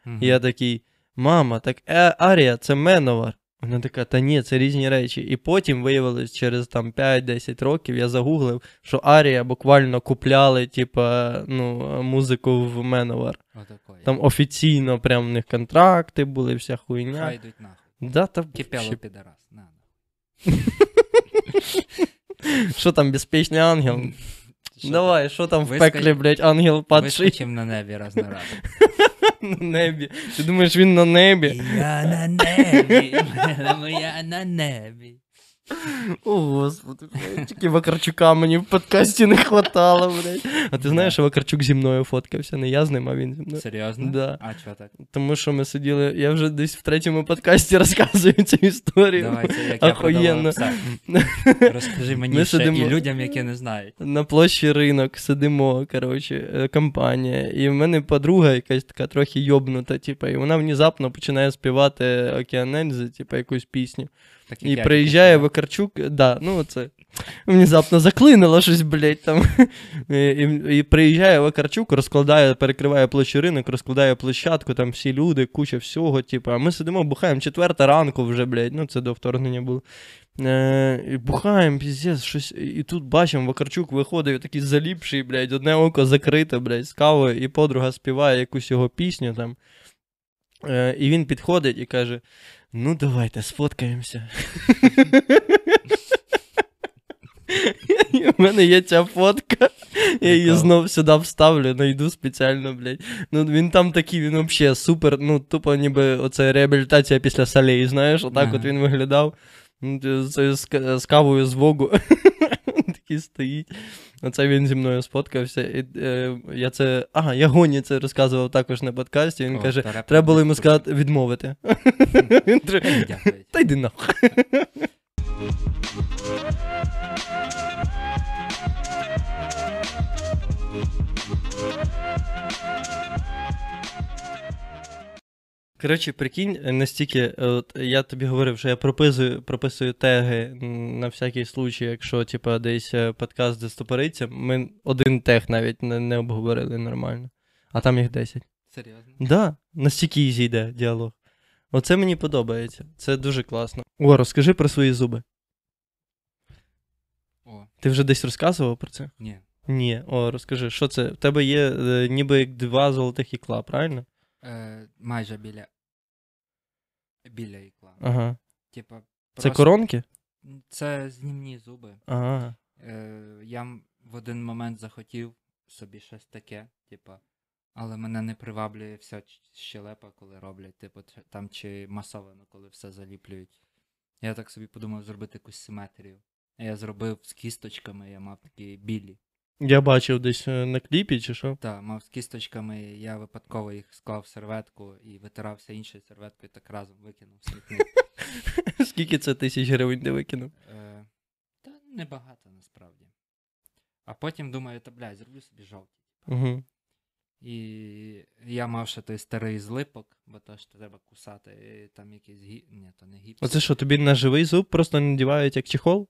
Мгм. І я такий, мама, так е, Арія, це Меновар. Вона така, та ні, це різні речі. І потім виявилось, через там 5-10 років я загуглив, що Арія буквально купляли, типа, ну, музику в Меновар. Там офіційно прям в них контракти були, вся хуйня. Хай йдуть нахуй. Да, та Кипело підарас. <laughs> Що там, безпечний ангел? Давай, що там в пеклі, блядь, ангел падший Вискочив на небі раз на раз. <laughs> на небі. Ти думаєш, він на небі? Я на небі, <laughs> Я на небі. О, господи, блядь, тільки Вакарчука мені в подкасті не хватало, блядь. А ти знаєш, що Вакарчук зі мною фоткався? Не я з ним, а він зі мною. Серйозно? Да. А чого так? Тому що ми сиділи, я вже десь в третьому подкасті розказую цю історію. Давай, це як я продавав. Розкажи мені Ми ще сидимо- і людям, які не знають. На площі ринок сидимо, коротше, е, компанія. І в мене подруга якась така трохи йобнута, типу, і вона внезапно починає співати Океанельзи, типу, якусь пісню. Так, І я приїжджає Вакарчук, да, ну це внезапно заклинило щось, блядь, там. І, і, і приїжджає Вакарчук, розкладає, перекриває площу ринок, розкладає площадку, там всі люди, куча всього, типу, а ми сидимо, бухаємо четверта ранку вже, блядь, ну це до вторгнення було. Е, і бухаємо, піздець, щось. І тут бачимо, Вакарчук виходить такий заліпший, блядь, одне око закрите, блядь, з кавою, і подруга співає якусь його пісню там. Е, і він підходить і каже: Ну, давайте сфоткаємося. В мене є ця фотка. Я її знов сюди вставлю, знайду спеціально, блядь. Ну він там такий, він взагалі супер, ну, тупо ніби оце реабілітація після солей, знаєш, отак Ага. от він виглядав. Ну, З, з, з кавою з вогу. <laughs> Такий стоїть. Оце він зі мною споткався. І, е, я це. Ага, я гоні це розказував також на подкасті. Він О, каже: та треба було йому сказати відмовити. Та йди нахуй. Коротше, прикинь, настільки, е, от, я тобі говорив, що я прописую, прописую теги на всякий случай, якщо типа, десь е, подкаст застопориться. Ми один тег навіть не, не обговорили нормально. А там їх 10. Серйозно? Да, настільки easy йде діалог. Оце мені подобається. Це дуже класно. О, розкажи про свої зуби. О, Ти вже десь розказував про це? ні. Ні. О, розкажи, що це? В тебе є е, ніби як два золотих ікла, правильно? Е, майже біля. Біля ікла. Ага. Типа, Це коронки? Це знімні зуби. Ага. Е, я в один момент захотів собі щось таке, типа, але мене не приваблює вся щелепа, коли роблять, типу, там чи масовано, коли все заліплюють. Я так собі подумав зробити якусь симетрію. Я зробив з кісточками, я мав такі білі. Я бачив десь е, на кліпі, чи що? Так, мав з кісточками, я випадково їх склав в серветку і витирався іншою серветкою, так разом викинув смітник. <laughs> Скільки це тисяч гривень ти викинув? Е, Та небагато насправді. А потім думаю, та блядь, зроблю собі жовті. Угу. І я мав ще той старий злипок, бо то ж треба кусати, і там якийсь гі... Ні, то не гіпс. Оце що, тобі на живий зуб просто надівають як чехол?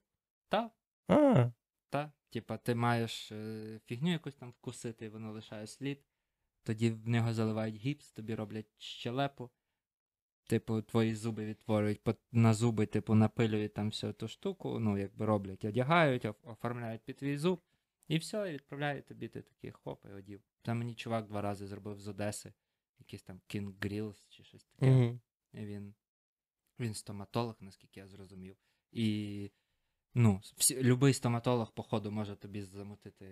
Та, А, та. Типа, ти маєш е, фігню якусь там вкусити, і воно лишає слід. Тоді в нього заливають гіпс, тобі роблять щелепу. Типу, твої зуби відтворюють на зуби, типу, напилюють там всю ту штуку, ну, якби роблять, одягають, оформляють під твій зуб, і все, і відправляють тобі, ти такий хоп, і одів. Там мені чувак два рази зробив з Одеси, якийсь там King Grills чи щось таке. угу. І Він, він стоматолог, наскільки я зрозумів. І ну, всі, любий стоматолог, походу, може тобі замутити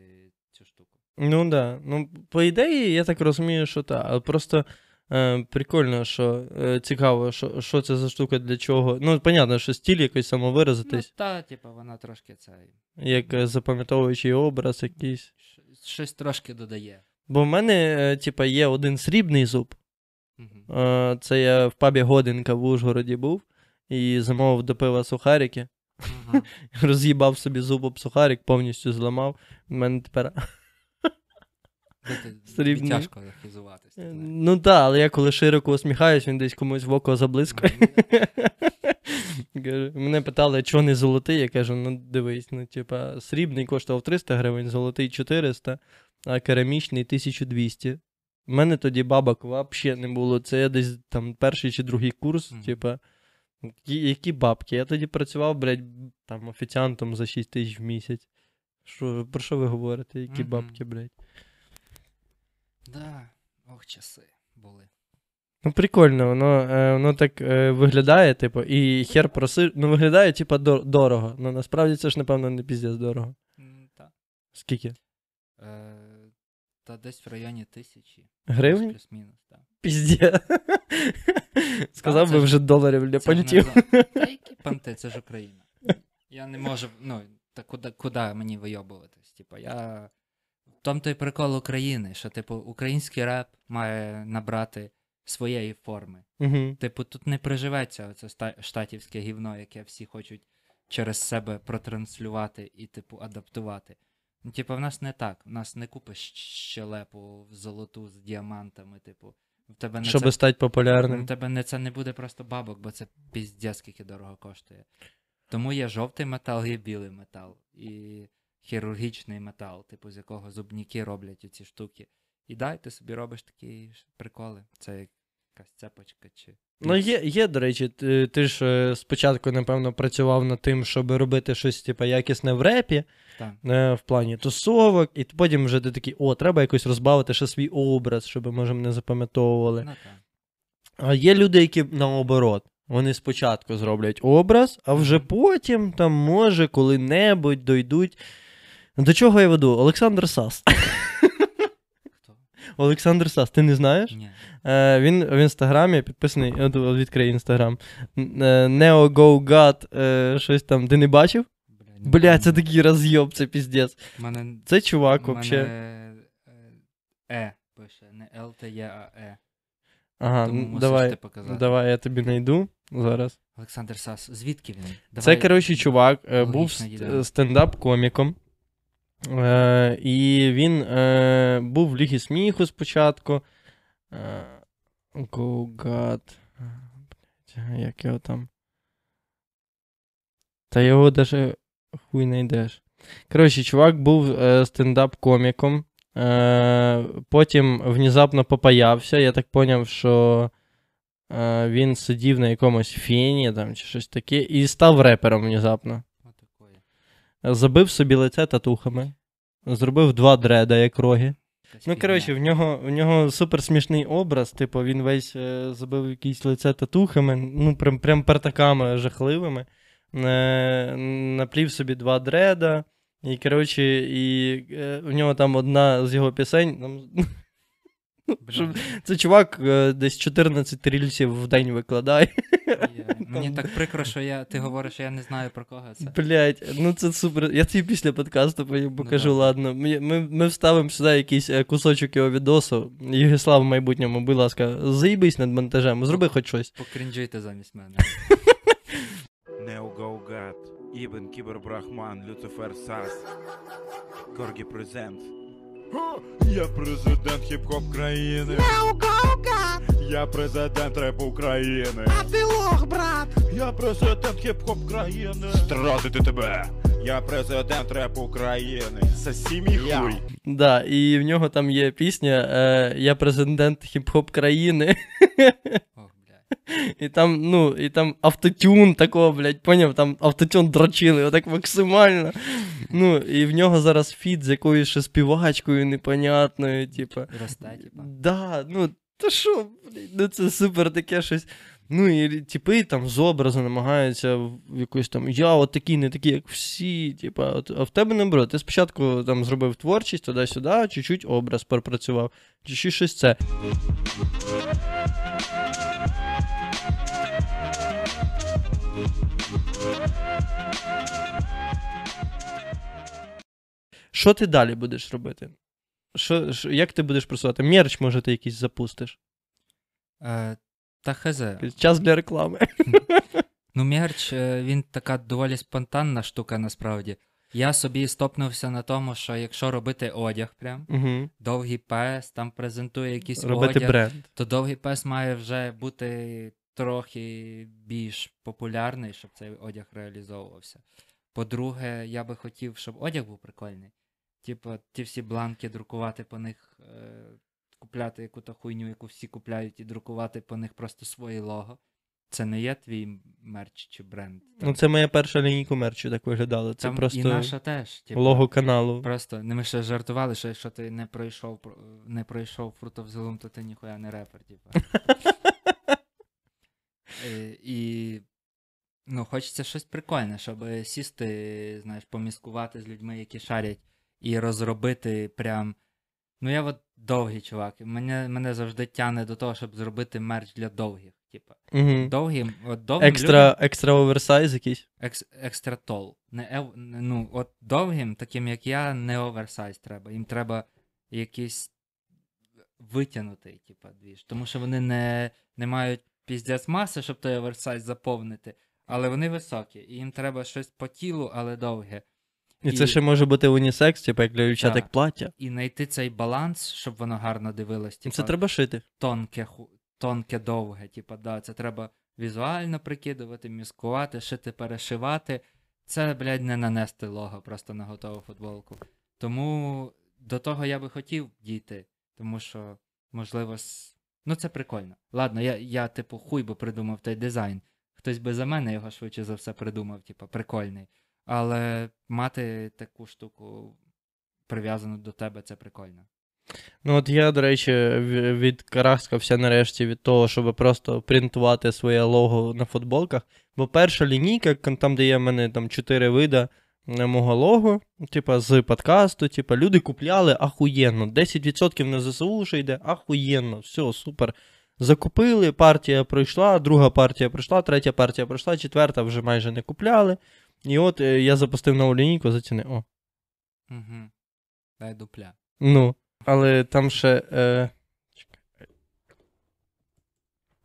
цю штуку. Ну да. Ну, по ідеї, я так розумію, що так. Але просто е, прикольно, що е, цікаво, що, що це за штука для чого. Ну, понятно, що стиль якось Ну, самовиразитись, та, типу, вона трошки цей. як е, запам'ятовуючий образ якийсь. щ- Щось трошки додає. Бо в мене, е, типа, є один срібний зуб. Е, Це я в пабі Годинка в Ужгороді був і замовив до пива сухарики. Мгм. <laughs> Роз'їбав собі зуб об сухарик, повністю зламав. У мене тепер. <laughs> Срібний. Тяжко захизуватись. Ну так, але я коли широко усміхаюсь, він десь комусь в око заблискує. <laughs> Мене питали, чого не золотий. Я кажу, ну дивись, ну, типа, срібний коштував 300 гривень, золотий 400, а керамічний 1200. У мене тоді бабок взагалі не було. Це я десь там перший чи другий курс, типа. Які, які бабки? Я тоді працював, блядь, там офіціантом за 6 тисяч в місяць. Що, про що ви говорите? Які Мгм. бабки, блядь? Да. Ох, часи були. Ну, прикольно, воно, е, воно так е, виглядає, типу, і хер проси. Ну, виглядає, типу, дор- дорого. Ну, насправді це ж, напевно, не піздець дорого. М, Та. Скільки? Е, та десь в районі тисячі. Гривень? Плюс-мінус, так. Пізде. <laughs> Сказав би вже доларів для Це понтів. які понти, це ж Україна. Я не можу, ну, та куди, куди мені вийобуватись? Типа, я. В тому той прикол України, що, типу, український реп має набрати своєї форми. Угу. Типу, тут не приживеться оце штатівське гівно, яке всі хочуть через себе протранслювати і, типу, адаптувати. Ну, типу, в нас не так. В нас не купиш щелепу в золоту з діамантами, типу. Тебе не Щоб це стати у популярним. тебе не, це не буде просто бабок, бо це піздець, скільки дорого коштує. Тому є жовтий метал, є білий метал. І хірургічний метал, типу, з якого зубніки роблять ці штуки. І дай ти собі робиш такі приколи. Це якась цепочка чи. Ну, є, є, до речі, ти, ти ж е, спочатку, напевно, працював над тим, щоб робити щось, типу, якісне в репі, Так. е, в плані тусовок, і потім вже ти такий, о, треба якось розбавити ще свій образ, щоб, може, мене запам'ятовували. Ну, так. А є люди, які наоборот. Вони спочатку зроблять образ, а вже потім, там, може, коли-небудь дойдуть. До чого я веду? Олександр Сас. Олександр Сас, ти не знаєш? Ні. Е, він в інстаграмі підписаний, от, відкрий інстаграм. NeoGoGod, е, щось там. Ти не бачив? Бля, це такий розйоб, це піздець. Мене, Це чувак, вообще. е, Е пише, не ЛТЄ, а Е. Ага, Тому давай, давай, я тобі знайду зараз. Олександр Сас, звідки він? Це, Давай- коротше, чувак е, був ст- стендап-коміком. Е, і він е, був в Лігі сміху спочатку. Е, Go God. Як його там. Та його даже хуй знайдеш. Коротше, чувак був е, стендап-коміком. Е, потім внезапно попаявся. Я так поняв, що е, він сидів на якомусь фені там, чи щось таке, і став репером внезапно. Забив собі лице татухами. зробив два дреда, як роги. Ну, коротше, в нього, в нього супер смішний образ, типу, він весь е, забив якісь лице татухами, ну, прям, прям партаками жахливими. Е, наплів собі два дреда. І, коротше, і е, в нього там одна з його пісень. Там, це чувак е, десь 14 рільсів в день викладає. Мені так прикро, що я, ти говориш, що я не знаю про кого це. Блять, ну це супер. Я тобі після подкасту покажу, Ну, ладно. Ми, ми, ми вставимо сюди якийсь е, кусочок його відосу. Єгислав в майбутньому, будь ласка, заїбись над монтажем, зроби хоч щось. Покрінжуйте замість мене. <laughs> Нео Гаугат, Ібн Кібербрахман, Люцифер Сас, Коргі Презент. Я президент хіп-хоп країни. Я президент реп України. А ти лох, брат! Я президент хіп-хоп країни. Стратити тебе! Я президент реп України. Сосі мій хуй. Да, і в нього там є пісня е, Я президент хіп-хоп країни. <laughs> І там, ну, і там автотюн такого, блядь, поняв, там автотюн дрочили, отак максимально. Ну, і в нього зараз фіт з якоюсь ще співачкою непонятною, типу. Росте, типа. Да, ну, та що, блядь, ну це супер таке щось. Ну, і типи там з образу намагаються в якось там, я от такий, не такий, як всі. Типа, от, а в тебе не бере. Ти спочатку там зробив творчість туди-сюди, чуть-чуть образ пропрацював, чуть-чуть щось це. Що ти далі будеш робити? Що, що, як ти будеш просувати? Мерч, може, ти якийсь запустиш? Е, Та хз. Час для реклами. <laughs> Ну, мерч, е, він така доволі спонтанна штука насправді. Я собі стопнувся на тому, що якщо робити одяг, прям Угу. довгий пес, там презентує якийсь Робити одяг, бренд. то довгий пес має вже бути трохи більш популярний, щоб цей одяг реалізовувався. По-друге, я би хотів, щоб одяг був прикольний. Типу, ті всі бланки друкувати по них, е, купляти яку-то хуйню, яку всі купляють, і друкувати по них просто своє лого. Це не є твій мерч чи бренд. Ну, це моя перша лінійка мерчу так виглядала. Це Там просто і наша теж. Типу, лого каналу. Просто не ми ще жартували, що якщо ти не пройшов про- не пройшов фрутовзилум, то ти ніхуя не репер, типу. <laughs> І ну, хочеться щось прикольне, щоб сісти, знаєш, поміскувати з людьми, які шарять, і розробити прям. Ну, я от довгий чувак. Мене, мене завжди тягне до того, щоб зробити мерч для довгих. Типу. Угу. Довгим, от довгим Екстра, людям, екстра оверсайз якийсь. екс, екстра тол. Не, ев- не- ну, от довгим, таким як я, не оверсайз треба. Їм треба якийсь витягнутий, типа, двіж. Тому що вони не, не мають піздець маси, щоб той оверсайз заповнити, але вони високі, і їм треба щось по тілу, але довге. І, І- це ще може бути унісекс, типу як для дівчат, як плаття. І знайти цей баланс, щоб воно гарно дивилось. Типа, Це треба шити. Тонке, тонке довге, Типа, да, це треба візуально прикидувати, міскувати, шити, перешивати. Це, блядь, не нанести лого просто на готову футболку. Тому до того я би хотів дійти, тому що, можливо. Ну це прикольно. Ладно, я, я типу, хуй би придумав той дизайн. Хтось би за мене його швидше за все придумав, типу, прикольний. Але мати таку штуку прив'язану до тебе, це прикольно. Ну от я, до речі, відкараскався нарешті від того, щоб просто принтувати своє лого на футболках. Бо перша лінійка, там, де є в мене там чотири вида мого лого, типа з подкасту, типа люди купляли ахуєнно. 10% на ЗСУ ще йде, ахуєнно, все, супер. Закупили, партія пройшла, друга партія пройшла, третя партія пройшла, четверта вже майже не купляли. І от е, я запустив нову лінійку, зацінив. О, Угу. Дай дупля. Ну, але там ще. Е... чекай.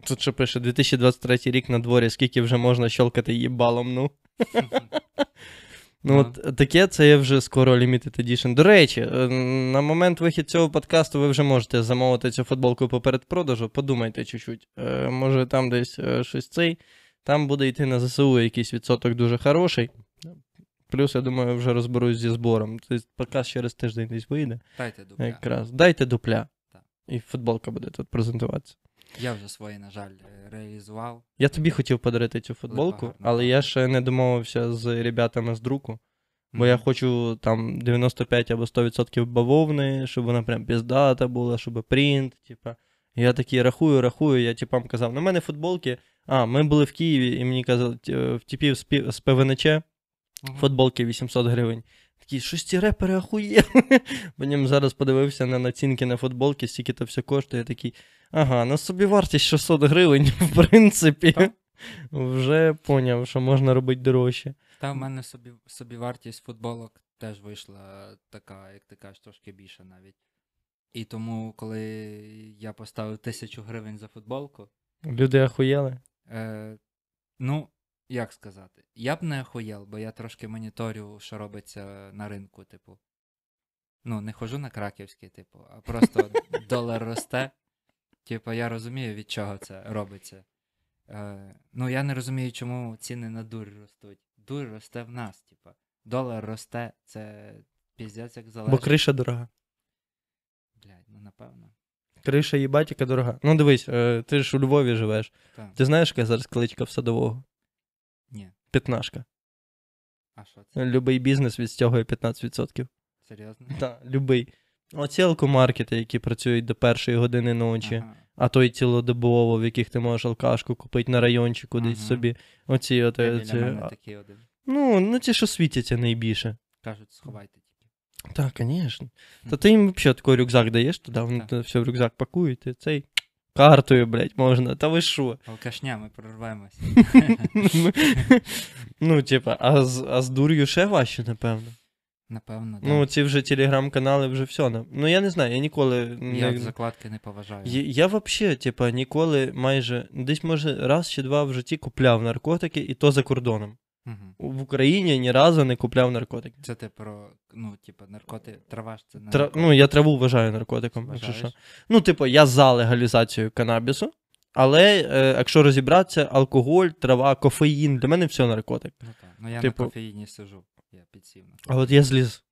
Тут ще пише 2023 рік на дворі, скільки вже можна щелкати їбалом, ну. <laughs> <laughs> Ну, от таке це є вже скоро Limited Edition. До речі, е, на момент вихід цього подкасту ви вже можете замовити цю футболку по передпродажу. Подумайте чуть-чуть. Е, може, там десь е, щось цей. Там буде йти на ЗСУ якийсь відсоток дуже хороший. Плюс, я думаю, вже розберусь зі збором. Тобто подкаст через тиждень десь вийде. Дайте дупля. Якраз. Дайте дупля. Так. І футболка буде тут презентуватися. Я вже свої, на жаль, е, реалізував. Я тобі хотів подарити цю футболку, гарно. але я ще не домовився з ребятами з друку. Бо я хочу там 95 або 100% бавовни, щоб вона прям піздата була, щоб принт, типа. Я такий рахую, рахую, я типам казав, на мене футболки. А, ми були в Києві, і мені казали, е, в пі- з ПВНЧ футболки 800 гривень. Такі, щось ці репери ахуєли. <laughs> Потім зараз подивився на націнки на футболки, скільки то все коштує. Я такий, ага, на собі вартість 600 гривень, <laughs> в принципі. Так. Вже поняв, що можна робити дорожче. Та в мене собі, собі вартість футболок теж вийшла така, як ти кажеш, трошки більше навіть. І тому, коли я поставив тисячу гривень за футболку, Люди ахуєли. е, ну, як сказати, я б не охуєл, бо я трошки моніторю, що робиться на ринку, типу. Ну, не хожу на краківський, типу, а просто <laughs> долар росте. Типу, я розумію, від чого це робиться. Е, ну, я не розумію, чому ціни на дурь ростуть. Дурь росте в нас, типу. Долар росте, це піздець як залежить. Бо криша дорога. Блядь, ну напевно. Криша їбатіка дорога. Ну дивись, е, ти ж у Львові живеш. Так. Ти знаєш, яка зараз кличка в садового? Ні. П'ятнашка. А що це? Любий бізнес відстягує 15%. Серйозно? Так, любий. Оці алкомаркети, які працюють до першої години ночі, Ага. а то й цілодобово, в яких ти можеш алкашку купити на райончику десь Мгм. собі. Оці от, Я е, біля ці, мене а, такий один. ну, ну, ті, що світяться найбільше. Кажуть, сховайте тільки. Так, звісно. Та ти їм взагалі такий рюкзак даєш туди, вони Так. все в рюкзак пакують, і цей картою, блядь, можна. Та ви що? Алкашня, ми прорвемося. <laughs> ну, типа, а з, а з дур'ю ще важче, напевно. Напевно, да. Ну, ці вже телеграм-канали, вже все. Ну, я не знаю, я ніколи. Я не... закладки не поважаю. Я, я взагалі, типа, ніколи майже десь, може, раз чи два в житті купляв наркотики, і то за кордоном. Мгм. В Україні ні разу не купляв наркотики. Це ти про, ну, типу, наркоти, трава ж це не Тра... Ну, я траву вважаю наркотиком. якщо що. Ну, типу, я за легалізацію канабісу, але е, якщо розібратися, алкоголь, трава, кофеїн, для мене все наркотик. Ну, так. ну я типу- на кофеїні сижу. Я підсів на А от я зліз.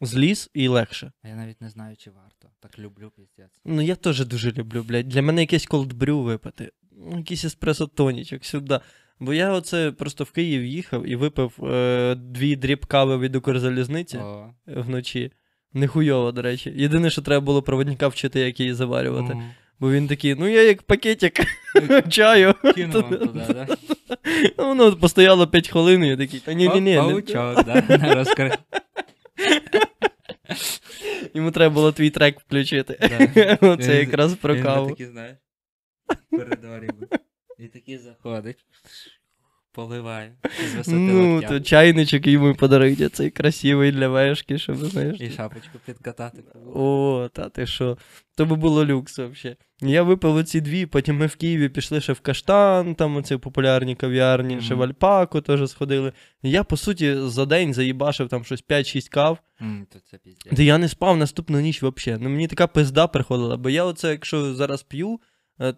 Зліз і легше. А Я навіть не знаю, чи варто. Так люблю піздець. Ну, я теж дуже люблю, блядь. Для мене якесь колдбрю випити. Ну, Якийсь еспресо тонічок сюди. Бо я оце просто в Київ їхав і випив е, дві дріб кави від Укрзалізниці О, вночі. Нехуйово, до речі. Єдине, що треба було проводника вчити, як її заварювати. Бо він такий, ну я як пакетик <laughs> чаю. Кинув вам туди, да? <laughs> Воно постояло 5 хвилин, і я такий, та ні, ні, ні. Паучок, да? Не розкри... <laughs> Йому треба було твій трек включити. Оце якраз про Він каву. такий, І такий заходить, поливає. З висоти Ну, локтя. то чайничок йому подаруйте, цей красивий для вешки, щоб знаєш. І шапочку підкатати. О, та ти що? То би було люкс взагалі. Я випив оці дві, потім ми в Києві пішли ще в Каштан, там оці популярні кав'ярні, ще в Альпаку теж сходили. Я, по суті, за день заїбашив там щось 5-6 кав, М, То це піздець. де я не спав наступну ніч взагалі. Ну мені така пизда приходила, бо я оце, якщо зараз п'ю,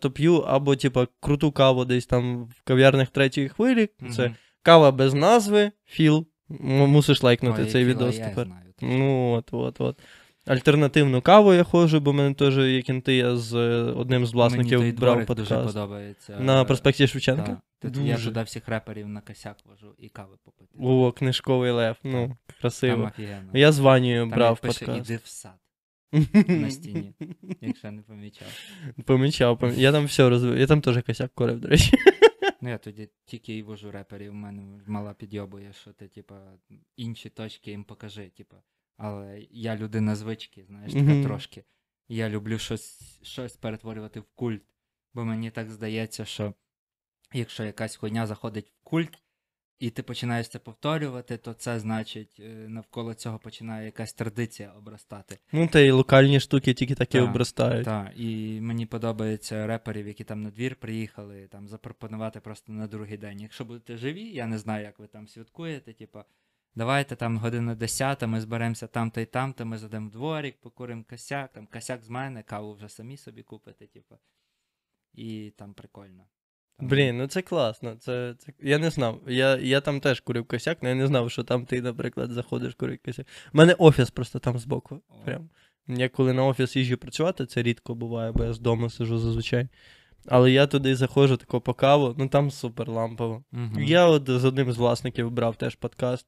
то п'ю або, типа, круту каву десь там в кав'ярнях третьої хвилі. Це Мгм. кава без назви, філ. Мусиш лайкнути Ой, цей відос я тепер. знаю. Ну, от, от, от. Альтернативну каву я ходжу, бо мене теж є кінти, я з е, одним з власників Мені брав дворик дуже подкаст. подобається. На проспекті Шевченка? Тут Я Дуже. туди всіх реперів на косяк вожу і кави попити. О, книжковий лев. Ну, красиво. офігенно. Я з Ванією Там брав як пише, подкаст. іди в сад, на стіні. якщо не помічав. Помічав, пом... я там все розвив. Я там теж косяк корив, до речі. Ну, я тоді тільки і вожу реперів, у мене мала підйобує, що ти, типа, інші точки їм покажи, типа. Але я людина звички, знаєш, така Мгм. трошки. Я люблю щось, щось перетворювати в культ. Бо мені так здається, що якщо якась хуйня заходить в культ, і ти починаєш це повторювати, то це значить е, навколо цього починає якась традиція обростати. Ну, та й локальні штуки тільки такі Так, обростають. Так, і мені подобається реперів, які там на двір приїхали, там запропонувати просто на другий день. Якщо будете живі, я не знаю, як ви там святкуєте, типа, давайте там година 10, ми зберемося там-то і там-то, ми зайдемо в дворик, покуримо косяк, там косяк з мене, каву вже самі собі купите, типа. І там прикольно. Блін, ну це класно. Це, це... Я не знав. Я, я там теж курив косяк, але я не знав, що там ти, наприклад, заходиш курити косяк. У мене офіс просто там збоку. Прям. Я коли на офіс їжджу працювати, це рідко буває, бо я з дому сижу зазвичай. Але я туди заходжу тако по каву, ну там супер лампово. Мгм. Я от з одним з власників брав теж подкаст.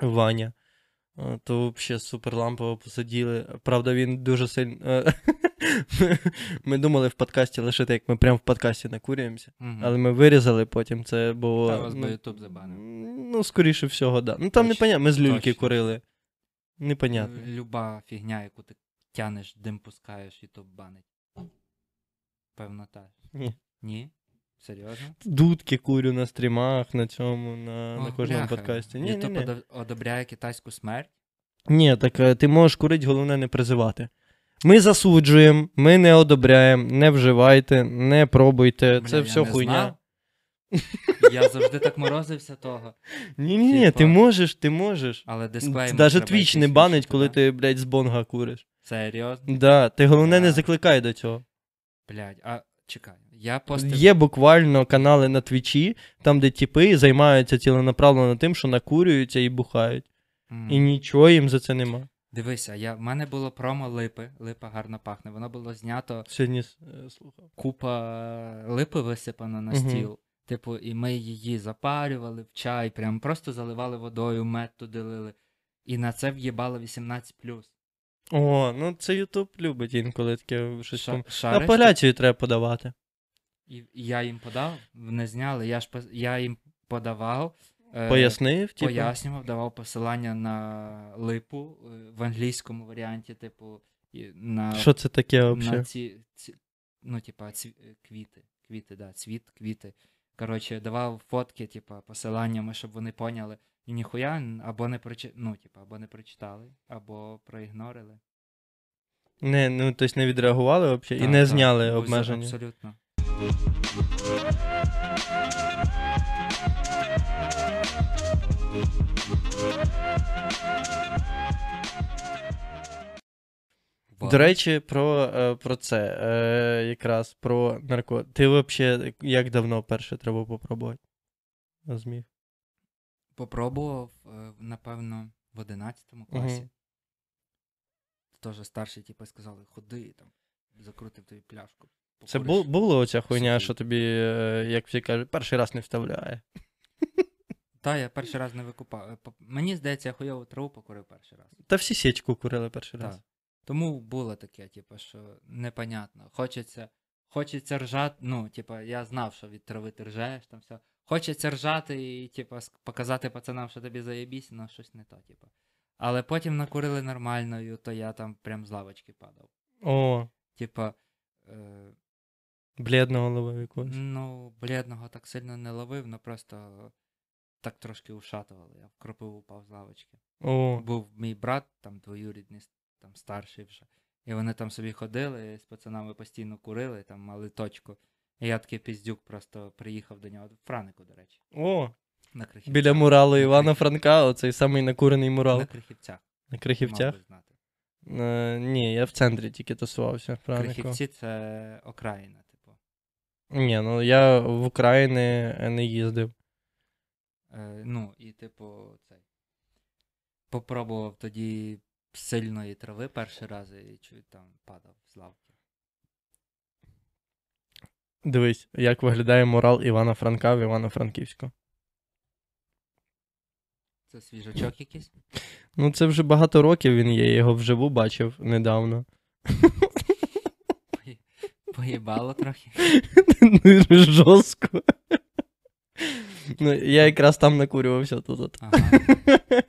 Ваня. Е, То взагалі супер лампово посиділи. Правда, він дуже сильно. <laughs> Ми думали в подкасті лишити, як ми прямо в подкасті накурюємося. Але ми вирізали потім, це було. Та вас би ну, Ютуб забанив. Ну, скоріше всього, да. Ну там непонятно, ми з люльки точно. курили. Непонятно. Люба фігня, яку ти тянеш, дим пускаєш, Ютуб банить. Певно, так. Ні. Ні? Серйозно? Дудки курю на стрімах, на цьому, на, на кожному бляха. подкасті. Ні, Ютуб одобряє китайську смерть. ні, так е, ти можеш курити, головне не призивати. Ми засуджуємо, ми не одобряємо, не вживайте, не пробуйте. Бля, це я все не хуйня. знав. Я завжди так морозився того. Ні, ні, ні, ти можеш, ти можеш. Але дисклеймер. Даже треба твіч не якийсь банить, коли ти, блядь, з бонга куриш. Серйозно? Да, ти головне не закликай до цього. Блядь, а чекай. Я постив... Є буквально канали на твічі, там, де тіпи займаються ціленаправлено тим, що накурюються і бухають. М. І нічого їм за це нема. Дивися, я... в мене було промо липи. Липа гарно пахне. Воно було знято Сьогодні е, слухав. купа липи висипано на стіл. Типу, і ми її запарювали в чай, прям просто заливали водою, мед туди лили. І на це в'їбало 18 О, ну це Ютуб любить інколи таке щось. Ша- там. шариш Апеляцію треба подавати. І, і я їм подав, не зняли. Я ж я їм подавав. Е, Пояснив, типу. Пояснював, давав посилання на липу е, в англійському варіанті, типу, на, Що це таке на ці, ці, ну, типа, ці, е, квіти. Квіти, да, цвіт, квіти. Коротше, давав фотки, типа, посиланнями, щоб вони поняли. І ніхуя або не прочи... ну, типа, або не прочитали, або проігнорили. Не, ну, тобто не відреагували взагалі і не зняли обмеження. Абсолютно. До речі, про, е, про це. Е, якраз про нарко. Ти взагалі як давно перше треба попробувати? Зміг. Попробував, е, напевно, в 11 класі. Мгм. Теж старші, типу, сказали, ходи там, закрутив тобі пляшку. Це покуриш». бу- було оця хуйня, що тобі, е, як всі кажуть, перший раз не вставляє. Та, я перший раз не викупав. Е, по- Мені здається, я хуйову траву покурив перший раз. Та всі січку курили перший раз. Так. Тому було таке, типу, що непонятно. Хочеться, хочеться ржати. Ну, типу, я знав, що від трави ти ржаєш, там все. Хочеться ржати і, типу, ск- показати пацанам, що тобі заєбісь, але щось не то, типу. Але потім накурили нормально, і то я там прям з лавочки падав. О, Типа, е, бледного ловив якогось. ну, бледного так сильно не ловив, але просто так трошки ушатували. Я в кропиву упав з лавочки. О, Був мій брат, там двоюрідний, там старший вже. І вони там собі ходили, з пацанами постійно курили, там мали точку. І я такий піздюк просто приїхав до нього, в Франику, до речі, о, на Крихівцях. біля муралу Івана Франка, оцей самий накурений мурал. На Крихівцях. На Крихівцях? знати. Е, ні, я в центрі тільки тусувався. Франику. Крихівці це окраїна. Ні, ну я в Україні не їздив. Е, ну, і типу, цей. Попробував тоді сильної трави перший раз і чуть там падав з лавки. Дивись, як виглядає мурал Івана Франка в Івано-Франківську. Це свіжачок якийсь? Ну, це вже багато років він є, я його вживу бачив недавно. <laughs> Пої- Поїбало трохи. <laughs> Ну, Жорстко. Ну, я якраз там накурювався тут. Ага.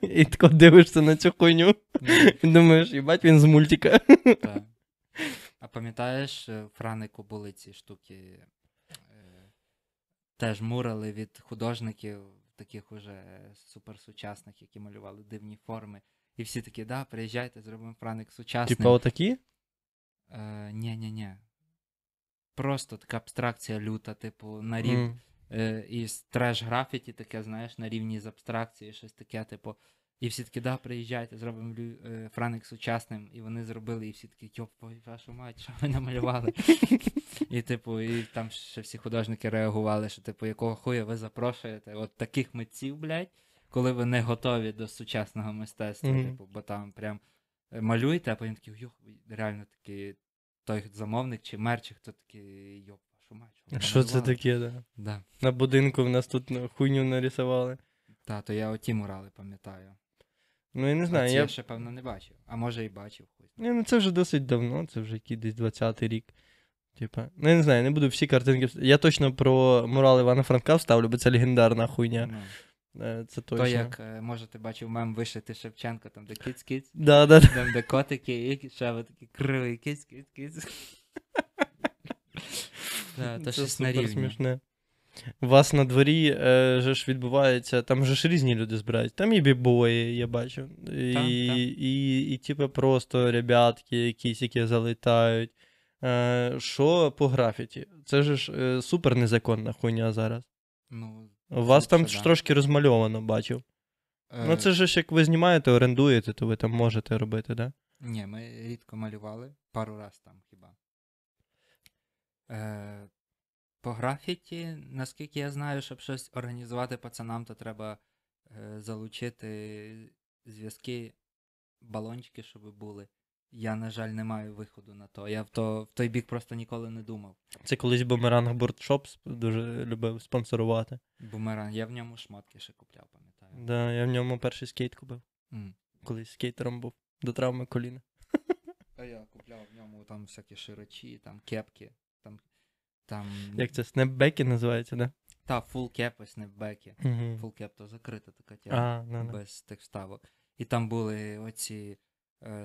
<laughs> І тако дивишся на цю хуйню. І думаєш, їбать, він з мультика. так. А пам'ятаєш, е, в Франику були ці штуки. е, Теж мурали від художників, таких уже суперсучасних, які малювали дивні форми. І всі такі, да, приїжджайте, зробимо Франик сучасним. Типа отакі? Е, ні, ні, ні. Просто така абстракція люта, типу, на рівні. М. Е, і треш графіті таке, знаєш, на рівні з абстракції, щось таке, типу. І всі такі, да, приїжджайте, зробимо лю- е, Франик сучасним. І вони зробили, і всі такі, йоп, вашу мать, що ви намалювали? і, типу, і там ще всі художники реагували, що, типу, якого хуя ви запрошуєте? От таких митців, блядь, коли ви не готові до сучасного мистецтва, типу, бо там прям е, малюєте, а потім такі, йох, реально такий той замовник чи мер, чи хто такий, йоп, вашу мать. Що це таке, да? Да. На будинку в нас тут хуйню нарисували. Та, то я оті мурали пам'ятаю. Ну, я не знаю, ці я... я ще, певно, не бачив. А може і бачив. хуй. Ні, ну це вже досить давно, це вже який десь 20-й рік. Типа, ну я не знаю, не буду всі картинки. Я точно про мурал Івана Франка вставлю, бо це легендарна хуйня. Ну, Е, Це то, як, е, може, ти бачив мем вишити Шевченко, там де кіць-кіць, Да, да, там де котики, і ще ви такі кривий кіць-кіць-кіць. <laughs> Да, То Це щось на рівні. смішне. У вас на дворі е, же ж відбувається, там же ж різні люди збирають. Там і бібої, я бачу. І, Так, так. і, і, типу, просто ребятки якісь, які залітають. Е, що по графіті? Це же ж е, супер незаконна хуйня зараз. Ну, У вас там Це ж да. трошки розмальовано, бачив. Ну, е, це ж як ви знімаєте, орендуєте, то ви там можете робити, да? Ні, ми рідко малювали, пару раз там хіба. Е, по графіті, наскільки я знаю, щоб щось організувати пацанам, то треба е, залучити зв'язки, балончики, щоб були. Я, на жаль, не маю виходу на то. Я в, то, в той бік просто ніколи не думав. Це колись Boomerang Boardshop дуже любив спонсорувати. Boomerang, я в ньому шмотки ще купляв, пам'ятаю. Да, я в ньому перший скейт купив. М. Колись скейтером був. До травми коліна. А я купляв в ньому там всякі широчі, там кепки, там. там... Як це, снепбеки називається, да? Та, full кепи, снепбеки. Угу. Full cap то закрита така тема. А, ну. без тих вставок. І там були оці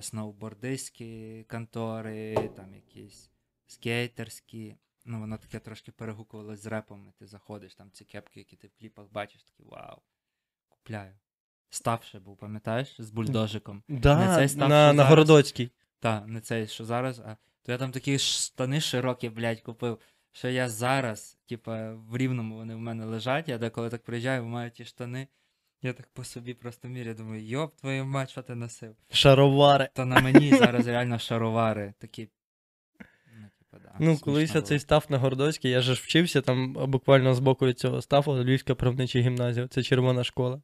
сноубордистські контори, там якісь скейтерські. Ну, воно таке трошки перегукувалось з репом, і ти заходиш, там ці кепки, які ти в кліпах бачиш, такі вау. Купляю. Став ще був, пам'ятаєш, з бульдожиком. Да, Не цей став, на, на зараз. Городоцькій. Та, не цей, що зараз, а то я там такі штани широкі, блядь, купив. Що я зараз, типа, в рівному вони в мене лежать, я деколи так приїжджаю, маю ті штани. Я так по собі просто міряю, думаю, йоп, твою мать, що ти носив? Шаровари. То на мені зараз реально шаровари такі. Ну, типа, да. Ну, колись було. цей став на Городоцькій, я же ж вчився там буквально з боку від цього ставу, Львівська правнича гімназія, це червона школа.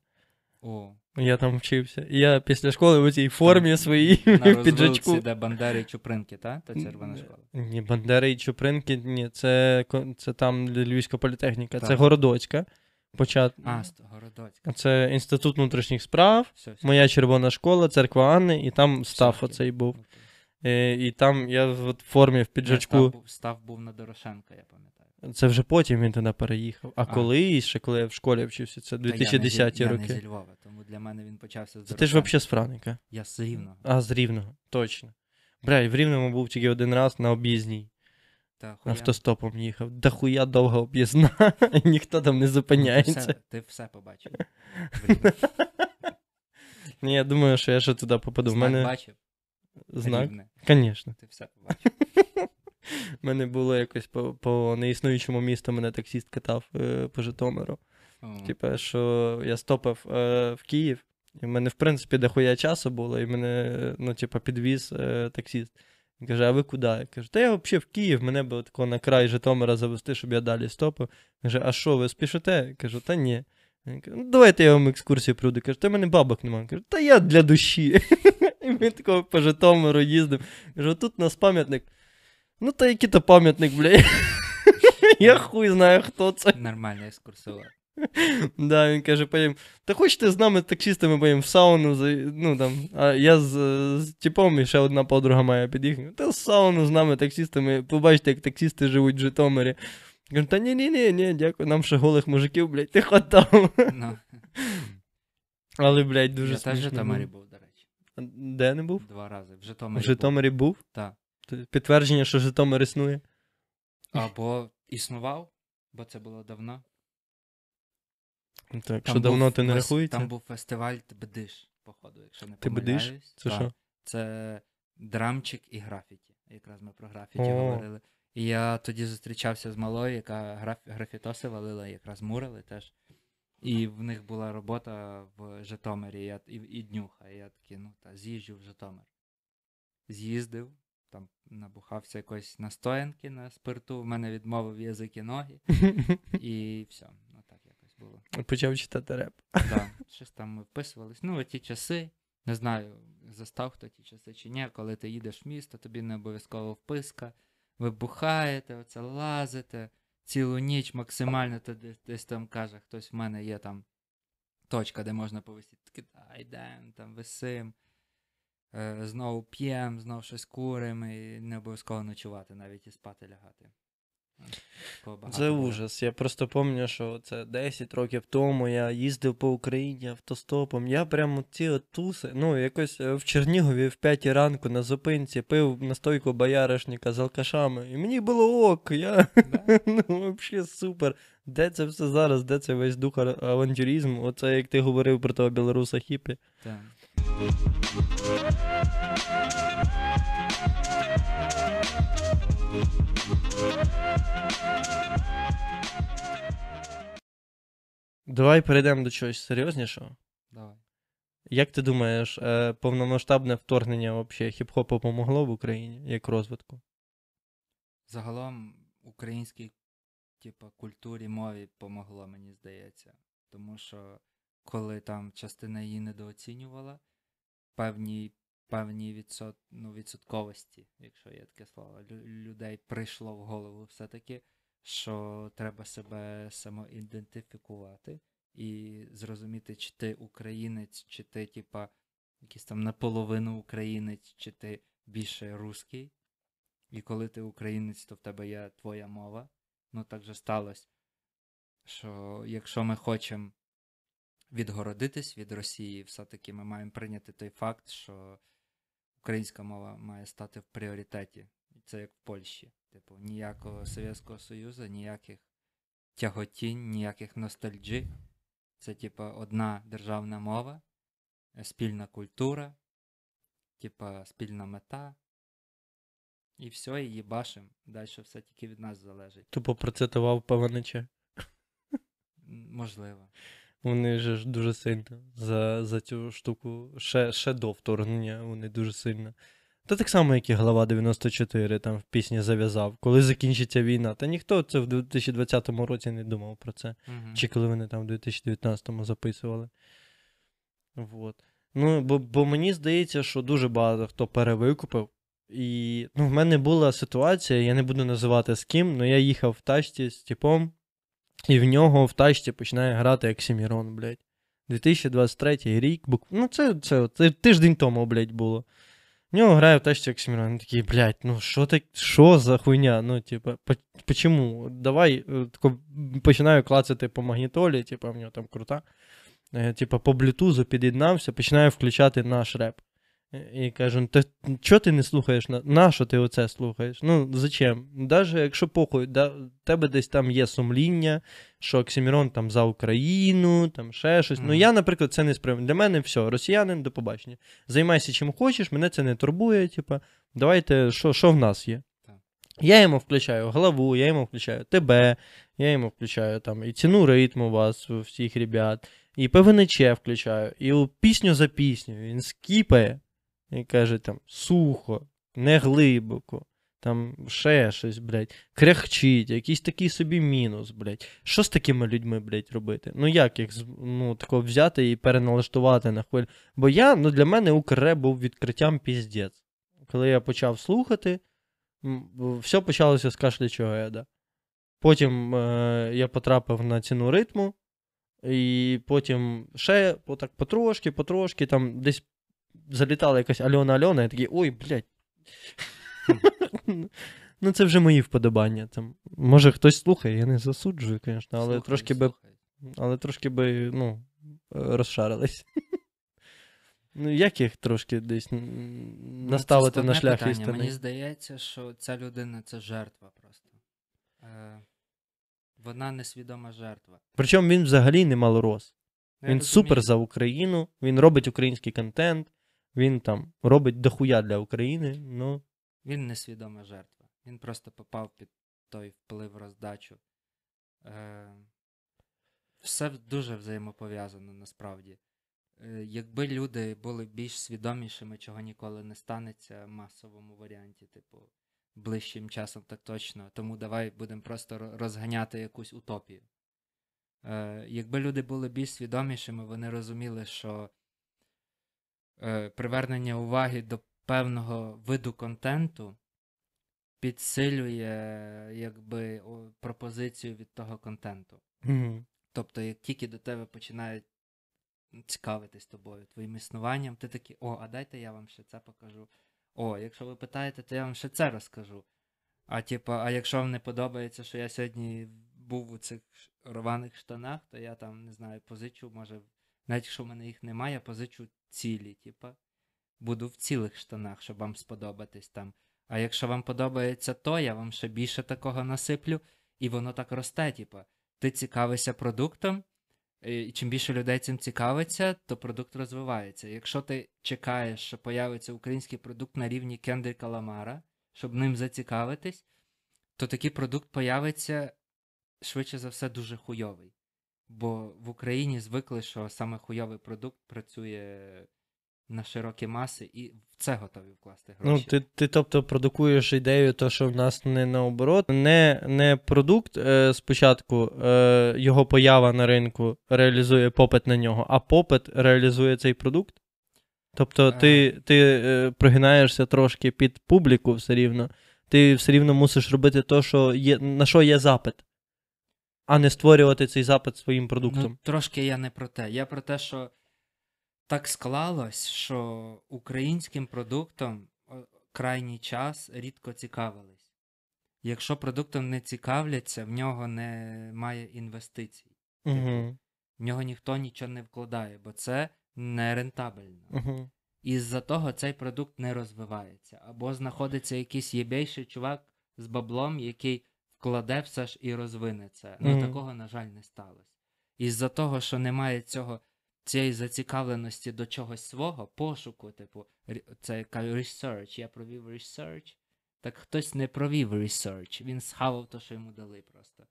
О, Я там вчився. І я після школи в цій формі Там своїй <laughs> в піджачку. розвилці, де Бандери і Чупринки, та? Та червона школа. Ні, Бандери і Чупринки, ні, це, це там Львівська політехніка, це Так. Городоцька. Почат... А, Городоцька. Це Інститут внутрішніх справ, Все, все. моя червона школа, церква Анни, і там став Все, оцей був. окей. Е, І там я в формі в піджачку. Став, був- став був на Дорошенка, я пам'ятаю. Це вже потім він туди переїхав. А, А. колись, ще коли я в школі вчився, це Та я не зі- 2010 Я роки. не зі Львова, тому для мене він почався з Це ти ж взагалі з Франика. Я з Рівного. А, з Рівного, точно. Бля, і в Рівному був тільки один раз на об'їзній. Та. Автостопом їхав. Да хуя довга об'їзна, і <laughs> ніхто там не Ну, ти, зупиняється. все, ти все побачив. <laughs> Ні, я думаю, що я ще туди попаду. Знак мене бачив? знак. Звісно. Ти все <laughs> побачив. У мене було якось по, по неіснуючому місту, мене таксіст катав е, по Житомиру. Типа, що я стопив е, в Київ, і в мене, в принципі, дохуя часу було, і мене, ну, типа, підвіз е, таксіст. Він каже, а ви куди? Я кажу, та я взагалі в Київ, мене би тако на край Житомира завести, щоб я далі стопив. Каже, а що, ви спішите? Я кажу, та ні. Він каже, ну давайте я вам екскурсію проведу. Каже, та в мене бабок немає. Кажу, та я для душі. <laughs> І ми такого по Житомиру їздимо. Кажу, тут у нас пам'ятник. Ну, та який то пам'ятник, бля. <laughs> Я хуй знаю, хто це. Нормальний екскурсовод. <laughs> Да, він каже, потім, та хочете з нами таксістами поїм в сауну, ну там, а я з, з типом і ще одна подруга моя під'їхала. Та в сауну з нами таксістами, побачите, як таксісти живуть в Житомирі. Кажу, та ні, ні, дякую, нам ще голих мужиків, блядь, ти хватав. Ну, <laughs> Але, блядь, дуже я теж в. Житомирі був, до речі. Де не був? Два рази. В Житомирі. В Житомирі був? Так. Підтвердження, що Житомир існує. Або існував, бо це було давно. Так, Там що давно був ти не фес- рахується? Там був фестиваль Тбдиш, походу, якщо не Тбдиш? помиляюсь. Це Та. що? Це драмчик і графіті. Якраз ми про графіті О. говорили. І я тоді зустрічався з малою, яка граф... графітоси валила, якраз мурили теж. І в них була робота в Житомирі я... і, і днюха. І я такий, ну та з'їжджу в Житомир. З'їздив, там набухався якоїсь настоянки на спирту, в мене відмовив язик і ноги, <laughs> і все. Так було. Почав читати реп. Да, <laughs> щось там ми вписувались. Ну, ті часи. Не знаю, застав хто ті часи чи ні, коли ти їдеш в місто, тобі не обов'язково вписка. Ви бухаєте, оце лазите цілу ніч максимально, то десь, десь там каже, хтось в мене є там точка, де можна повисіти. Та, йдемо, там висим. Е, знову п'ємо, знову щось куримо, і не обов'язково ночувати, навіть і спати лягати. Це ужас. Я просто пам'ятаю, що це 10 років тому я їздив по Україні автостопом. Я прямо ці от туси, ну, якось е, в Чернігові в 5 ранку на зупинці пив настойку бояришника з алкашами. І мені було ок, я Да? <laughs> ну, взагалі супер. Де це все зараз? Де це весь дух авантюризму? Оце як ти говорив про того білоруса хіпі. Так. Давай перейдемо до чогось серйознішого. Давай. Як ти думаєш, е, повномасштабне вторгнення вообще хіп-хопу помогло в Україні як розвитку? Загалом українській типу, культурі мові помогло, мені здається. Тому що коли там частина її недооцінювала, певні, певні відсот, ну, відсотковості, якщо є таке слово, лю- людей прийшло в голову все-таки, що треба себе самоідентифікувати і зрозуміти, чи ти українець, чи ти, типа, якийсь там наполовину українець, чи ти більше русський. І коли ти українець, то в тебе є твоя мова. Ну так же сталося, що якщо ми хочемо відгородитись від Росії, все-таки ми маємо прийняти той факт, що українська мова має стати в пріоритеті. Це як в Польщі. Типу, ніякого Совєтського Союзу, ніяких тяготінь, ніяких ностальджі. Це, типу, одна державна мова, е, спільна культура, типа спільна мета. І все, і їбашим. Далі все тільки від нас залежить. Тупо процитував ПВНЧ. Можливо. Вони ж дуже сильно за, за цю штуку, ще, ще до вторгнення, вони дуже сильно. Та так само, як і глава 94 там в пісні зав'язав. Коли закінчиться війна. Та ніхто це в 2020 році не думав про це. Мгм. Чи коли вони там в 2019-му записували. Вот. Ну, бо, бо мені здається, що дуже багато хто перевикупив. І ну, в мене була ситуація, я не буду називати з ким, але я їхав в тачці з типом, і в нього в тачці починає грати Оксімірон, блядь. 2023 рік, бук... ну це, це, це тиждень тому, блядь, було. В нього грає в тачці Оксімірон. Він такий, блядь, ну що так, що за хуйня? Ну, типа, по- почему? Давай е, тако, починаю клацати по магнітолі, типа, в нього там крута. Е, Типа, по блютузу під'єднався, починаю включати наш реп. І кажу, «Ну, та чого ти не слухаєш? На, на що ти оце слухаєш? Ну, зачем? Даже якщо похуй, да, тебе десь там є сумління, що Оксимірон там за Україну, там ще щось. Ну, я, наприклад, це не сприймаю. Для мене все, росіянин, до побачення. Займайся чим хочеш, мене це не турбує. Типа, давайте, що, що в нас є? Я йому включаю главу, я йому включаю тебе, я йому включаю там і ціну ритму вас, у всіх ребят, і ПВНЧ включаю, і пісню за пісню він скіпає і каже там сухо, не глибоко, там ще щось, блядь, кряхчить, якийсь такий собі мінус, блядь. Що з такими людьми, блядь, робити? Ну як їх ну, тако взяти і переналаштувати на хвилю? Бо я, ну для мене Укрреп був відкриттям піздець. Коли я почав слухати, все почалося з кашлячого еда. Потім е, я потрапив на ціну ритму, і потім ще потрошки, потрошки, там десь залітала якась Альона Альона, я такий, ой, блядь. <laughs> ну, це вже мої вподобання. Там, може, хтось слухає, я не засуджую, звісно, але Слухай, трошки би, слухай. але трошки би, ну, розшарились. <laughs> ну, як їх трошки десь Ну, наставити на шлях питання. істини? Мені здається, що ця людина це жертва просто. Е, вона несвідома жертва. Причому він взагалі не малорос. Я Він розумію. супер за Україну, він робить український контент, він там робить дохуя для України. Ну, Він несвідома жертва. Він просто попав під той вплив роздачу. Е, все дуже взаємопов'язано насправді. Е, якби люди були більш свідомішими, чого ніколи не станеться в масовому варіанті, типу, ближчим часом так точно. Тому давай будемо просто розганяти якусь утопію. Е, якби люди були більш свідомішими, вони розуміли, що привернення уваги до певного виду контенту підсилює якби пропозицію від того контенту. мгм. Тобто, як тільки до тебе починають цікавитись тобою, твоїм існуванням. Ти такий, о, а дайте я вам ще це покажу. О, якщо ви питаєте, то я вам ще це розкажу. А типа, а якщо вам не подобається, що я сьогодні був у цих рваних штанах, то я там не знаю, позичу, може, навіть якщо в мене їх немає, я позичу цілі, типа. Буду в цілих штанах, щоб вам сподобатись там. А якщо вам подобається то, я вам ще більше такого насиплю, і воно так росте, типа. Ти цікавишся продуктом, і чим більше людей цим цікавиться, то продукт розвивається. Якщо ти чекаєш, що появиться український продукт на рівні Кендріка Ламара, щоб ним зацікавитись, то такий продукт появиться швидше за все дуже хуйовий. Бо в Україні звикли, що саме хуйовий продукт працює на широкі маси, і в це готові вкласти Ну, гроші. ти, ти тобто продукуєш ідею, то, що в нас не наоборот, не, не продукт е, спочатку, е, його поява на ринку реалізує попит на нього, а попит реалізує цей продукт. Тобто ти, ти е, прогинаєшся трошки під публіку все рівно. Ти все рівно мусиш робити то, що є, на що є запит, а не створювати цей запит своїм продуктом. Ну, трошки я не про те. Я про те, що так склалось, що українським продуктом крайній час рідко цікавились. Якщо продуктом не цікавляться, в нього немає інвестицій. Угу, В нього ніхто нічого не вкладає, бо це не рентабельно. угу. Із-за того цей продукт не розвивається. Або знаходиться якийсь єбейший чувак з баблом, який вкладе все ж і розвине це. Ну Мгм. такого, на жаль, не сталося. Із-за того, що немає цього, цієї зацікавленості до чогось свого, пошуку, типу, це яка research, я провів research, так хтось не провів research, він схавав те, що йому дали просто.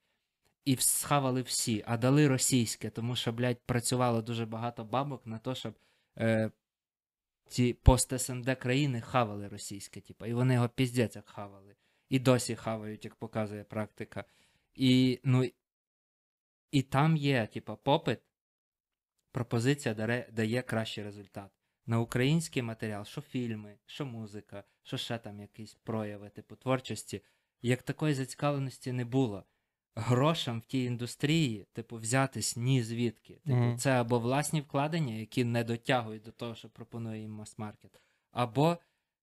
І схавали всі, а дали російське, тому що, блядь, працювало дуже багато бабок на те, щоб е, ці пост-СНД країни хавали російське, типу, і вони його піздець як хавали. І досі хавають, як показує практика. І, ну, і там є, типу, попит, пропозиція даре, дає кращий результат. На український матеріал, що фільми, що музика, що ще там якісь прояви, типу творчості, як такої зацікавленості не було. Грошам в тій індустрії, типу, взятись ні звідки. Типу, Мгм. це або власні вкладення, які не дотягують до того, що пропонує їм мас-маркет, або,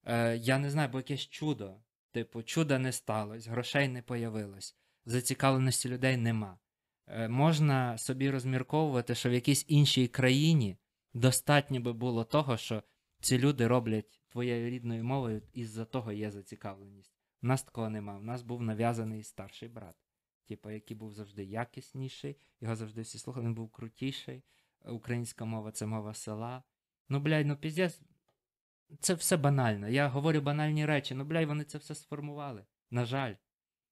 е, я не знаю, бо якесь чудо. Типу, чуда не сталося, грошей не появилось, зацікавленості людей нема. Е, можна собі розмірковувати, що в якійсь іншій країні достатньо би було того, що ці люди роблять твоєю рідною мовою, із-за того є зацікавленість. У нас такого нема. У нас був нав'язаний старший брат, типу, який був завжди якісніший, його завжди всі слухали, він був крутіший. Українська мова це мова села. Ну, блядь, ну піздець, це все банально. Я говорю банальні речі, ну, блядь, вони це все сформували. На жаль.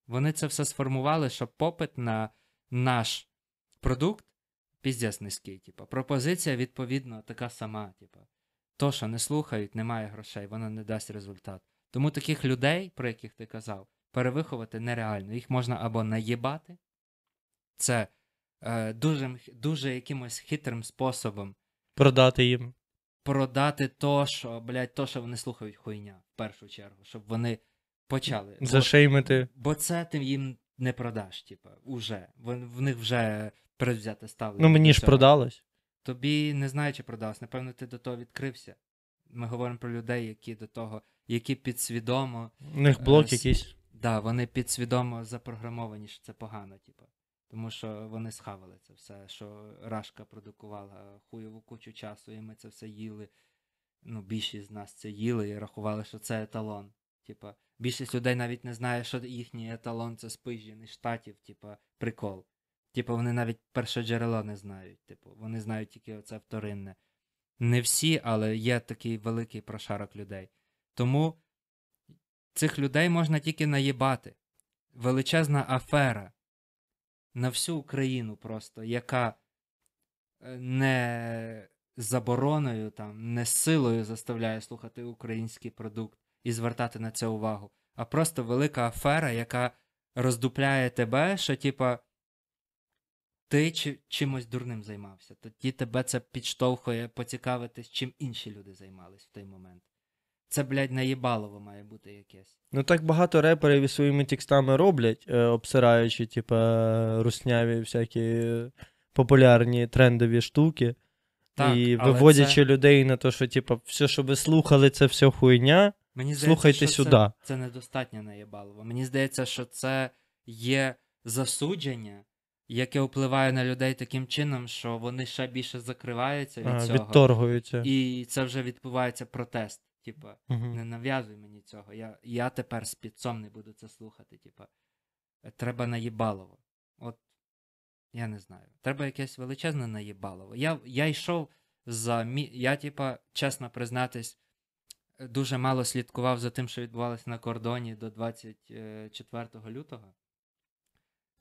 Вони це все сформували, що попит на наш продукт піздець низький. Типу. Пропозиція, відповідно, така сама. Типу. То, що не слухають, немає грошей, воно не дасть результат. Тому таких людей, про яких ти казав, перевиховати нереально. Їх можна або наїбати, це е, дуже, дуже якимось хитрим способом Продати їм. Продати то, що, блядь, то, що вони слухають хуйня, в першу чергу, щоб вони почали. Бо- Зашеймити. Бо це ти їм не продаш, типа, уже. В, в них вже передвзяте ставлення. Ну мені ж продалось. Тобі не знаю, чи продалось. Напевно, ти до того відкрився. Ми говоримо про людей, які до того, які підсвідомо, У них блок Е, якийсь. да, вони підсвідомо запрограмовані, що це погано, типа. Тому що вони схавали це все, що Рашка продукувала хуйову кучу часу, і ми це все їли. Ну, більшість з нас це їли і рахували, що це еталон. Типа, більшість людей навіть не знає, що їхній еталон це спижений штатів, типа, прикол. Типу, вони навіть перше джерело не знають. Типу, вони знають тільки оце вторинне. Не всі, але є такий великий прошарок людей. Тому цих людей можна тільки наїбати. Величезна афера на всю Україну просто, яка е, не забороною, там, не силою заставляє слухати український продукт і звертати на це увагу, а просто велика афера, яка роздупляє тебе, що типа ти чи, чимось дурним займався. Тоді тебе це підштовхує поцікавитись, чим інші люди займались в той момент. Це, блядь, наїбалово має бути якесь. Ну так багато реперів і своїми текстами роблять, е, обсираючи, типа, русняві всякі популярні трендові штуки. Так, і але виводячи це- людей на те, що, типу, все, що ви слухали, це все хуйня. Мені здається, Слухайте що сюди. Це, це недостатньо наєбалово. Мені здається, що це є засудження, яке впливає на людей таким чином, що вони ще більше закриваються від А, цього. відторгуються. І це вже відбувається протест. Типа, Мгм. не нав'язуй мені цього. Я, я тепер з підцом не буду це слухати. Типа, Е, треба наїбалово. От я не знаю. Треба якесь величезне наїбалово. Я, я йшов за мі... Я, типа, чесно признатись, е, дуже мало слідкував за тим, що відбувалося на кордоні до 24 лютого.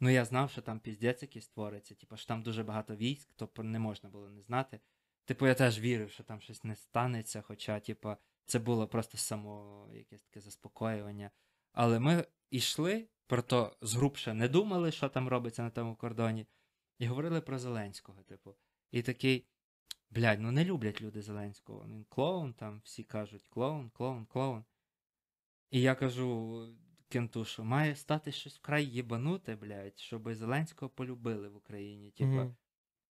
Ну, я знав, що там піздець якийсь твориться, типу, що там дуже багато військ, то не можна було не знати. Типу, я теж вірив, що там щось не станеться, хоча, типу, це було просто само якесь таке заспокоювання. Але ми йшли, про то згрубше не думали, що там робиться на тому кордоні, і говорили про Зеленського, типу. І такий, блядь, ну не люблять люди Зеленського. Він клоун, там всі кажуть клоун, клоун, клоун. І я кажу кенту, що має стати щось вкрай єбануте, блядь, щоб Зеленського полюбили в Україні. Типа, Мгм.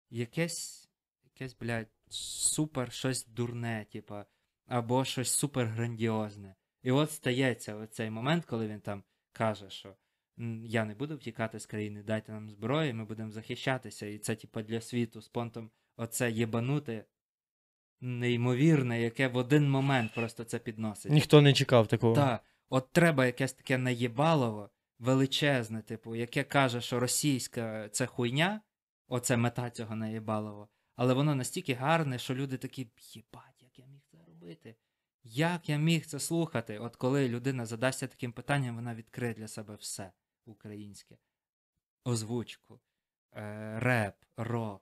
якесь, якесь, блядь, супер щось дурне, типа, або щось супер грандіозне. І от стається оцей момент, коли він там каже, що я не буду втікати з країни, дайте нам зброю, ми будемо захищатися. І це, типа, для світу з понтом оце єбануте, неймовірне, яке в один момент просто це підносить. Ніхто не чекав такого. Так, от треба якесь таке наєбалово, величезне, типу, яке каже, що російська це хуйня, оце мета цього наєбалово, але воно настільки гарне, що люди такі, єбать, робити? Як я міг це слухати? От коли людина задасться таким питанням, вона відкриє для себе все українське. Озвучку, е, реп, рок,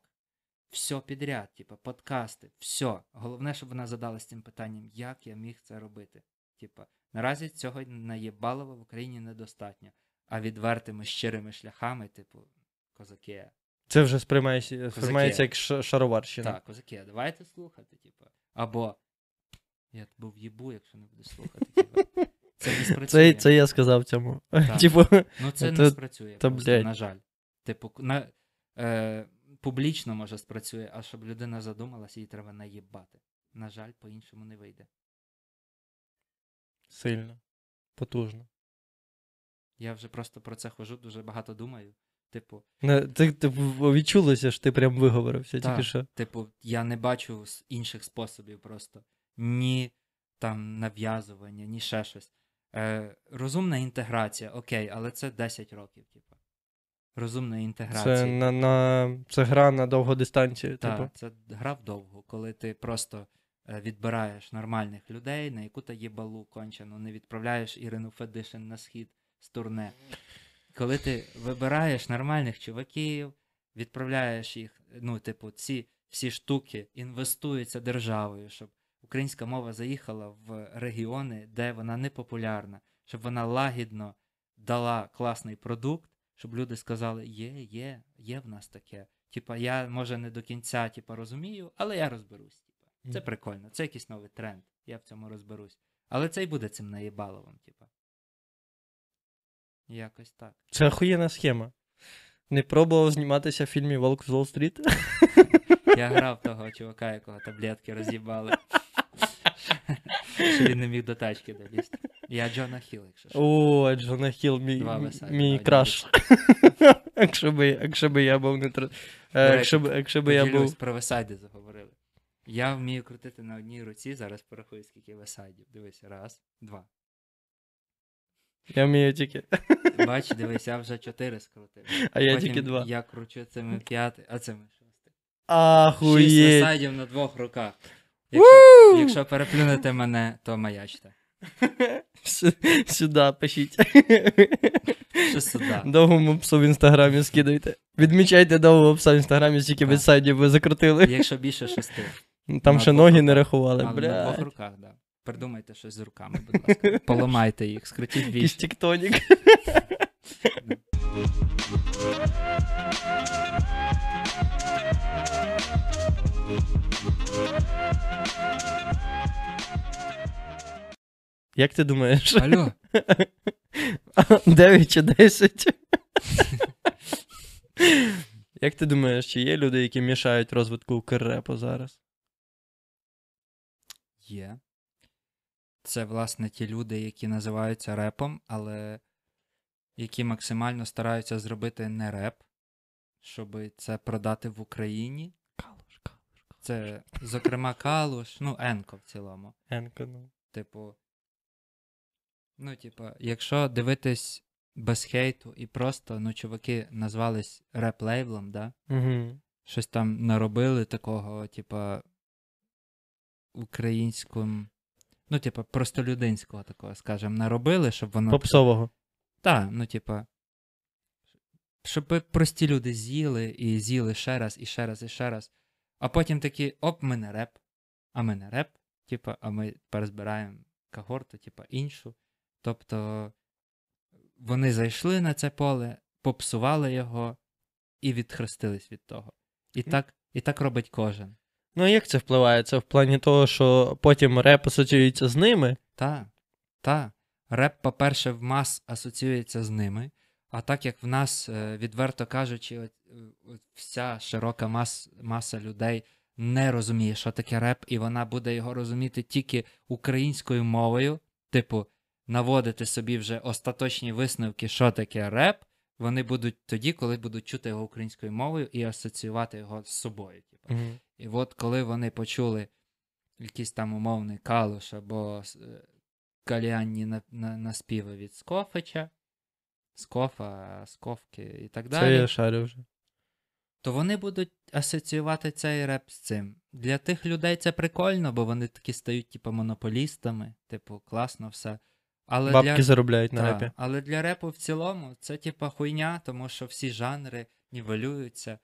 все підряд, типу, подкасти, все. Головне, щоб вона задалась цим питанням, як я міг це робити. Типа, наразі цього наєбалова в Україні недостатньо. А відвертими щирими шляхами, типу, козаки. Це вже сприймається, сприймається як шароварщина. Так, козаки, давайте слухати, типу. Або я тебе в'їбу, якщо не будеш слухати. Типу. Це не спрацює. Це, це я сказав цьому. <laughs> Типу, Ну, це Та- не спрацює. та, просто, блядь. на жаль. Типу, на, е, публічно може спрацює, а щоб людина задумалась, їй треба наїбати. На жаль, по-іншому не вийде. сильно, потужно. Я вже просто про це хожу, дуже багато думаю. Типу, Не, ти, ти відчулося, що ти прям виговорився Так. тільки що. Типу, я не бачу інших способів просто. Ні там нав'язування, ні ще щось. Е, розумна інтеграція, окей, але це 10 років, типу. Розумної інтеграції. Це, на, на, це гра на довгу дистанцію. Так, Типу. це гра вдовго, коли ти просто е, відбираєш нормальних людей, на яку то їбалу кончену, не відправляєш Ірину Федишин на схід з турне. Коли ти вибираєш нормальних чуваків, відправляєш їх, ну, типу, ці всі штуки інвестуються державою, щоб українська мова заїхала в регіони, де вона не популярна, щоб вона лагідно дала класний продукт, щоб люди сказали: є, є, є в нас таке. Типа, я може не до кінця типа, розумію, але я розберусь. Типа. Це прикольно, це якийсь новий тренд. Я в цьому розберусь. Але це й буде цим наєбаловим, типа. Якось так. Це охуєнна схема. Не пробував зніматися в фільмі Волк з Уолл-стріт? Я грав того чувака, якого таблетки роз'їбали. Що він не міг до тачки долізти. Я Джона Хіл, якщо що. О, Джона Хіл, мій, Два веселі, мій краш. <laughs> якщо, би, якщо би я був не тр... е, якщо, б, якщо би я Поділюсь, був. про весайди заговорили. Я вмію крутити на одній руці, зараз порахую, скільки весайдів. Дивись, раз, два. Я вмію тільки. Бач, дивись, я вже чотири скрутив. А я Потім тільки два. Я кручу цими п'яти, а цими шостий. Шість Ахуєть. весайдів на двох руках. Якщо, якщо переплюнете мене, то маячте. Сюди пишіть. Що сюди? Довгому псу в інстаграмі скидайте. Відмічайте довгого пса в інстаграмі, скільки ви сайдів ви закрутили. Якщо більше шести. Там на ще ноги не рахували. Але на двох руках, так. Да. Придумайте щось з руками, будь ласка. Поламайте їх, скрутіть Якийсь більше. тіктонік. <laughs> Як ти думаєш? Алло, <laughs> 9 чи 10? <laughs> Як ти думаєш, чи є люди, які мішають розвитку укррепу зараз? є. Це, власне, ті люди, які називаються репом, але які максимально стараються зробити не реп, щоб це продати в Україні. Це, зокрема, Калуш, ну, Енко в цілому. Енко, ну. Типу. Ну, типа, якщо дивитись без хейту і просто, ну, чуваки назвались реп-лейблом, да? Угу. Щось там наробили такого, типа, українським. Ну, типа, простолюдинського такого, скажем, наробили, щоб воно. Попсового. Так, ну, типа. Щоб прості люди з'їли і з'їли ще раз, і ще раз, і ще раз. А потім такі, оп, ми не реп, а ми не реп, типа, а ми тепер збираємо когорту, типа, іншу. Тобто вони зайшли на це поле, попсували його і відхрестились від того. І так, і так робить кожен. Ну, а як це впливає? Це в плані того, що потім реп асоціюється з ними. Та, та. Реп, по-перше, в мас асоціюється з ними. А так як в нас, е, відверто кажучи, от, е, от вся широка мас, маса людей не розуміє, що таке реп, і вона буде його розуміти тільки українською мовою, типу, наводити собі вже остаточні висновки, що таке реп, вони будуть тоді, коли будуть чути його українською мовою і асоціювати його з собою. Типу. Угу. І от коли вони почули якийсь там умовний калуш або е, каліанні на, на, наспіви від Скофича, Скофа, Сковки і так Це далі, я шарю вже. то вони будуть асоціювати цей реп з цим. Для тих людей це прикольно, бо вони такі стають, типу, монополістами, типу, класно все. Але Бабки для... заробляють на Та, репі. Але для репу в цілому це типа хуйня, тому що всі жанри нівелюються.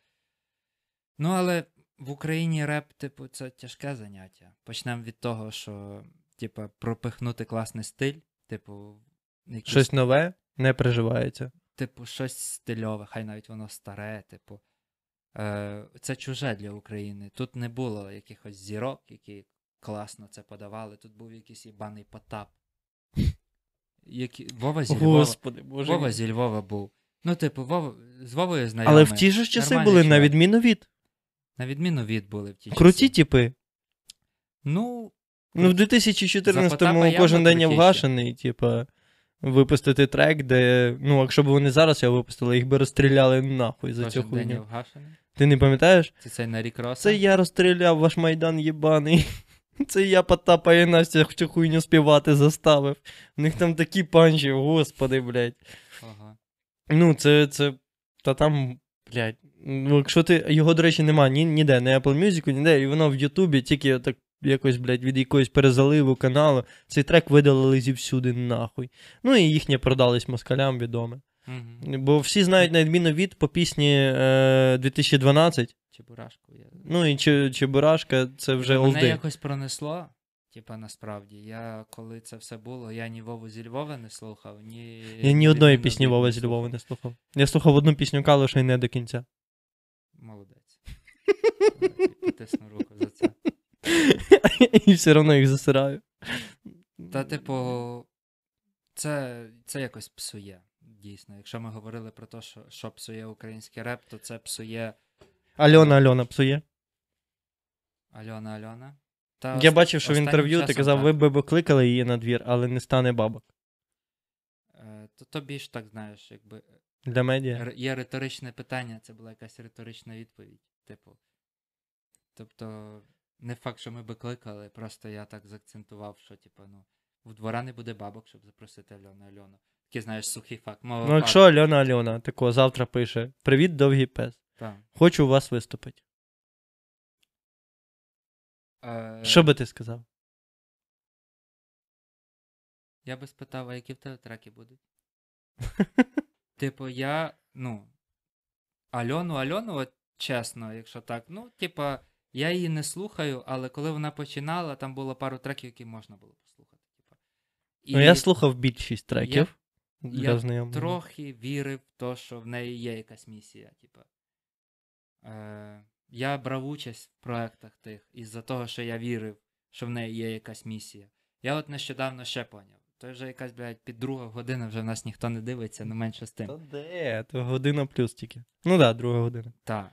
Ну, але в Україні реп, типу, це тяжке заняття. Почнемо від того, що, типа, пропихнути класний стиль, типу, якийсь, Щось нове не приживається. типу, щось стильове, хай навіть воно старе, типу. Е, це чуже для України. Тут не було якихось зірок, які класно це подавали. Тут був якийсь єбаний Потап. Які... Вова зі Львова. Господи, боже. Вова зі Львова був. Ну, типу, Вова, з Вовою знайомий. Але в ті ж часи Нормальний були, на відміну від. На відміну від були в ті Круті типи. Ну, Ну, в 2014-му кожен день крутіші. вгашений, типа, випустити трек, де. Ну, якщо б вони зараз його випустили, їх би розстріляли нахуй за цю хуйню. Ти не пам'ятаєш? Це цей на рік Це я розстріляв ваш майдан єбаний. <laughs> Це я Потапа і Настя цю хуйню співати заставив. У них там такі панчі, господи, блядь. Ага. Ну, це, це. Та там, блядь. Ну, якщо ти. Його, до речі, нема ні, ніде, не Apple Music, ніде, і воно в Ютубі тільки так якось, блядь, від якогось перезаливу каналу. Цей трек видалили зівсюди нахуй. Ну і їхнє продались москалям відоме. Угу. Бо всі знають на відміну від по пісні е, 2012. Чебурашку я. Ну і Чи- Чебурашка, це вже Мене олди. якось пронесло. Типа насправді, я коли це все було, я ні Вову зі Львова не слухав, ні. Я ні одної пісні Вова зі Львова не слухав. Я слухав одну пісню Калуша і не до кінця. Молодець. Потисну руку за це. <laughs> І все одно їх засираю. Та, типу, це, це якось псує. Дійсно. Якщо ми говорили про те, що, що псує український реп, то це псує Альона Альона псує. Альона Альона. Та Я ост- бачив, що в інтерв'ю ти казав, так. ви б покликали її на двір, але не стане бабок. Е, То тобі ж так знаєш, якби Для медіа. є риторичне питання, це була якась риторична відповідь. Типу. Тобто, не факт, що ми би кликали, просто я так заакцентував, що, типу, ну, в двора не буде бабок, щоб запросити Альону Альону. Такий, знаєш, сухий факт. Мова Ну, якщо Альона Альона тако завтра пише: Привіт, довгий пес. Так. Хочу у вас виступити. Е, Що би ти сказав? Я би спитав, а які в тебе треки будуть? <laughs> Типу, я, ну, Альону, Альону, от чесно, якщо так, ну, типа, я її не слухаю, але коли вона починала, там було пару треків, які можна було послухати. І Ну, я слухав більшість треків. для я знайомого. трохи вірив в те, що в неї є якась місія. Типа. Е, я брав участь в проектах тих із-за того, що я вірив, що в неї є якась місія. Я от нещодавно ще поняв. То вже якась, блядь, під друга година вже в нас ніхто не дивиться, ну менше з Та тим. де? То година плюс тільки. Ну так, да, друга година. Так.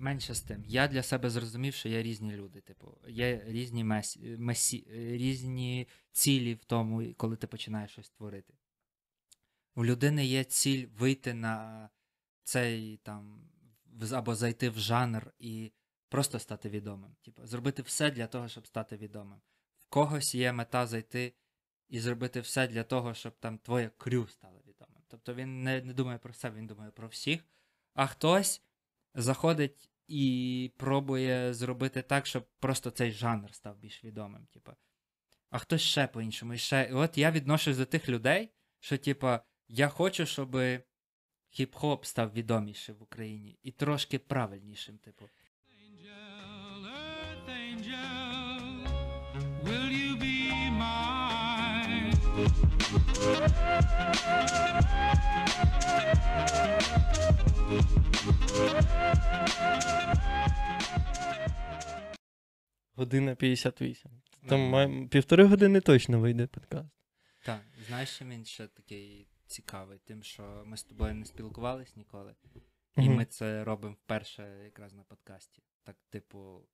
Менше з тим. Я для себе зрозумів, що є різні люди. Типу, є різні месі, месі, різні цілі в тому, коли ти починаєш щось творити. У людини є ціль вийти на цей там або зайти в жанр і просто стати відомим. Типу, зробити все для того, щоб стати відомим. В когось є мета зайти і зробити все для того, щоб там твоє крю стало відомим. Тобто він не, не думає про себе, він думає про всіх. А хтось заходить і пробує зробити так, щоб просто цей жанр став більш відомим. Типу. А хтось ще по-іншому. І, ще... от я відношусь до тих людей, що, типа, я хочу, щоб хіп-хоп став відомішим в Україні і трошки правильнішим, типу. Angel, earth angel, Година 58. Там має... півтори години точно вийде подкаст. Так, знаєш, що він ще такий цікавий, тим, що ми з тобою не спілкувались ніколи, і Мгм. ми це робимо вперше якраз на подкасті. Так, типу,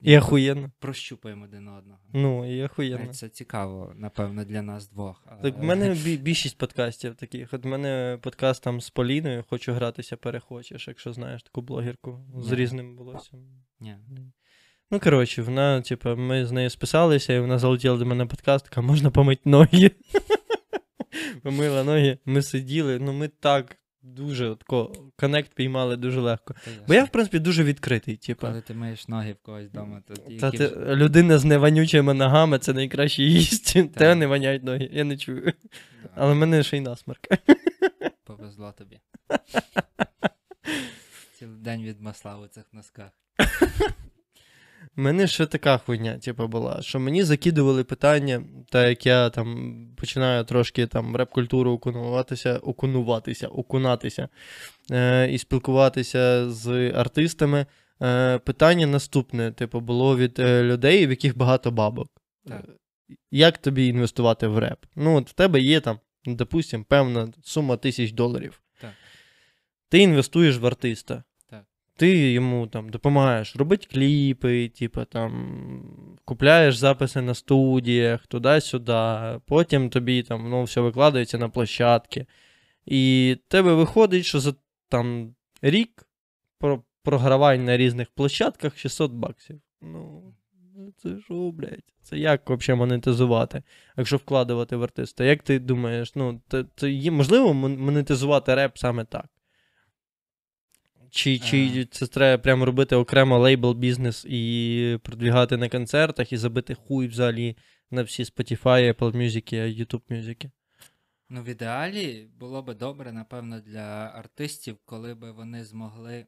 І охуєнно. прощупаємо один одного. Ну, і охуєнно. Це цікаво, напевно, для нас двох. Так в мене <laughs> більшість подкастів таких. От в мене подкаст там з Поліною, хочу гратися, перехочеш, якщо знаєш таку блогерку з різним волоссям. Ні. Ну, коротше, вона, типу, ми з нею списалися, і вона залетіла до мене на подкаст, така, можна помити ноги. <laughs> Помила ноги, ми сиділи, ну ми так дуже тако, connect піймали дуже легко. Бо я, в принципі, дуже відкритий, типу. Коли ти миєш ноги в когось вдома, то Та ти, людина з неванючими ногами це найкращий гість. Та не воняють ноги, я не чую. Да, Але в мене ще й насморк. повезло тобі. Цілий день від масла у цих носках. <laughs> У мене ще така хуйня, типу, була, що мені закидували питання, так як я там починаю трошки там реп-культуру окунуватися, окунуватися, окунатися е, і спілкуватися з артистами. Е, питання наступне, типу, було від е, людей, в яких багато бабок. Так. Е, Як тобі інвестувати в реп? Ну, от в тебе є там, ну, допустим, певна сума тисяч доларів. Так. Ти інвестуєш в артиста. Ти йому там допомагаєш робити кліпи, типу, там, купляєш записи на студіях, туди-сюди. Потім тобі там, ну, все викладається на площадки. І тебе виходить, що за там, рік про програвань на різних площадках 600 баксів. Ну, це що, блядь? Це як взагалі монетизувати, якщо вкладувати в артиста? Як ти думаєш, ну, це, це можливо монетизувати реп саме так? Чи, чи Ага. це треба прямо робити окремо лейбл бізнес і продвігати на концертах і забити хуй взагалі на всі Spotify, Apple Music, YouTube Music? Ну, в ідеалі було би добре, напевно, для артистів, коли би вони змогли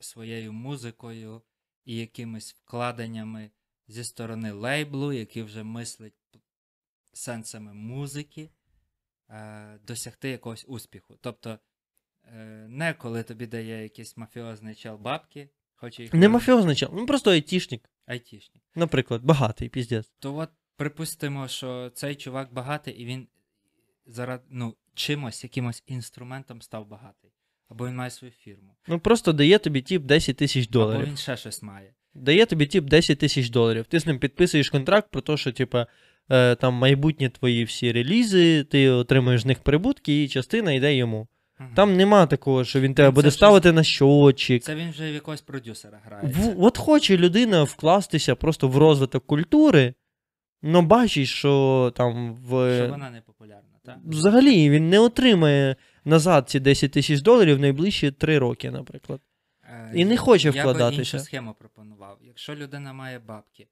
своєю музикою і якимись вкладеннями зі сторони лейблу, які вже мислять п- сенсами музики, е, досягти якогось успіху. Тобто, е, не коли тобі дає якийсь мафіозний чел бабки, хоче їх Не мафіозний чел, ну просто айтішник, айтішник. наприклад, багатий, піздець. То от припустимо, що цей чувак багатий, і він заради ну, чимось, якимось інструментом став багатий. Або він має свою фірму. Ну просто дає тобі тіп 10 тисяч Або доларів. він ще щось має. Дає тобі тіп 10 тисяч доларів. Ти з ним підписуєш контракт про те, що, типа, е, там майбутні твої всі релізи, ти отримуєш з них прибутки, і частина йде йому. Мгм. Там нема такого, що він тебе це буде щось- ставити на щотчик. Це він вже в якогось продюсера грає. В, от хоче людина вкластися просто в розвиток культури, але бачить, що там в. Що вона не популярна, так? Взагалі він не отримає назад ці 10 тисяч доларів в найближчі 3 роки, наприклад. Е, і не хоче Я би вкладатися. іншу схему пропонував. Якщо людина має бабки,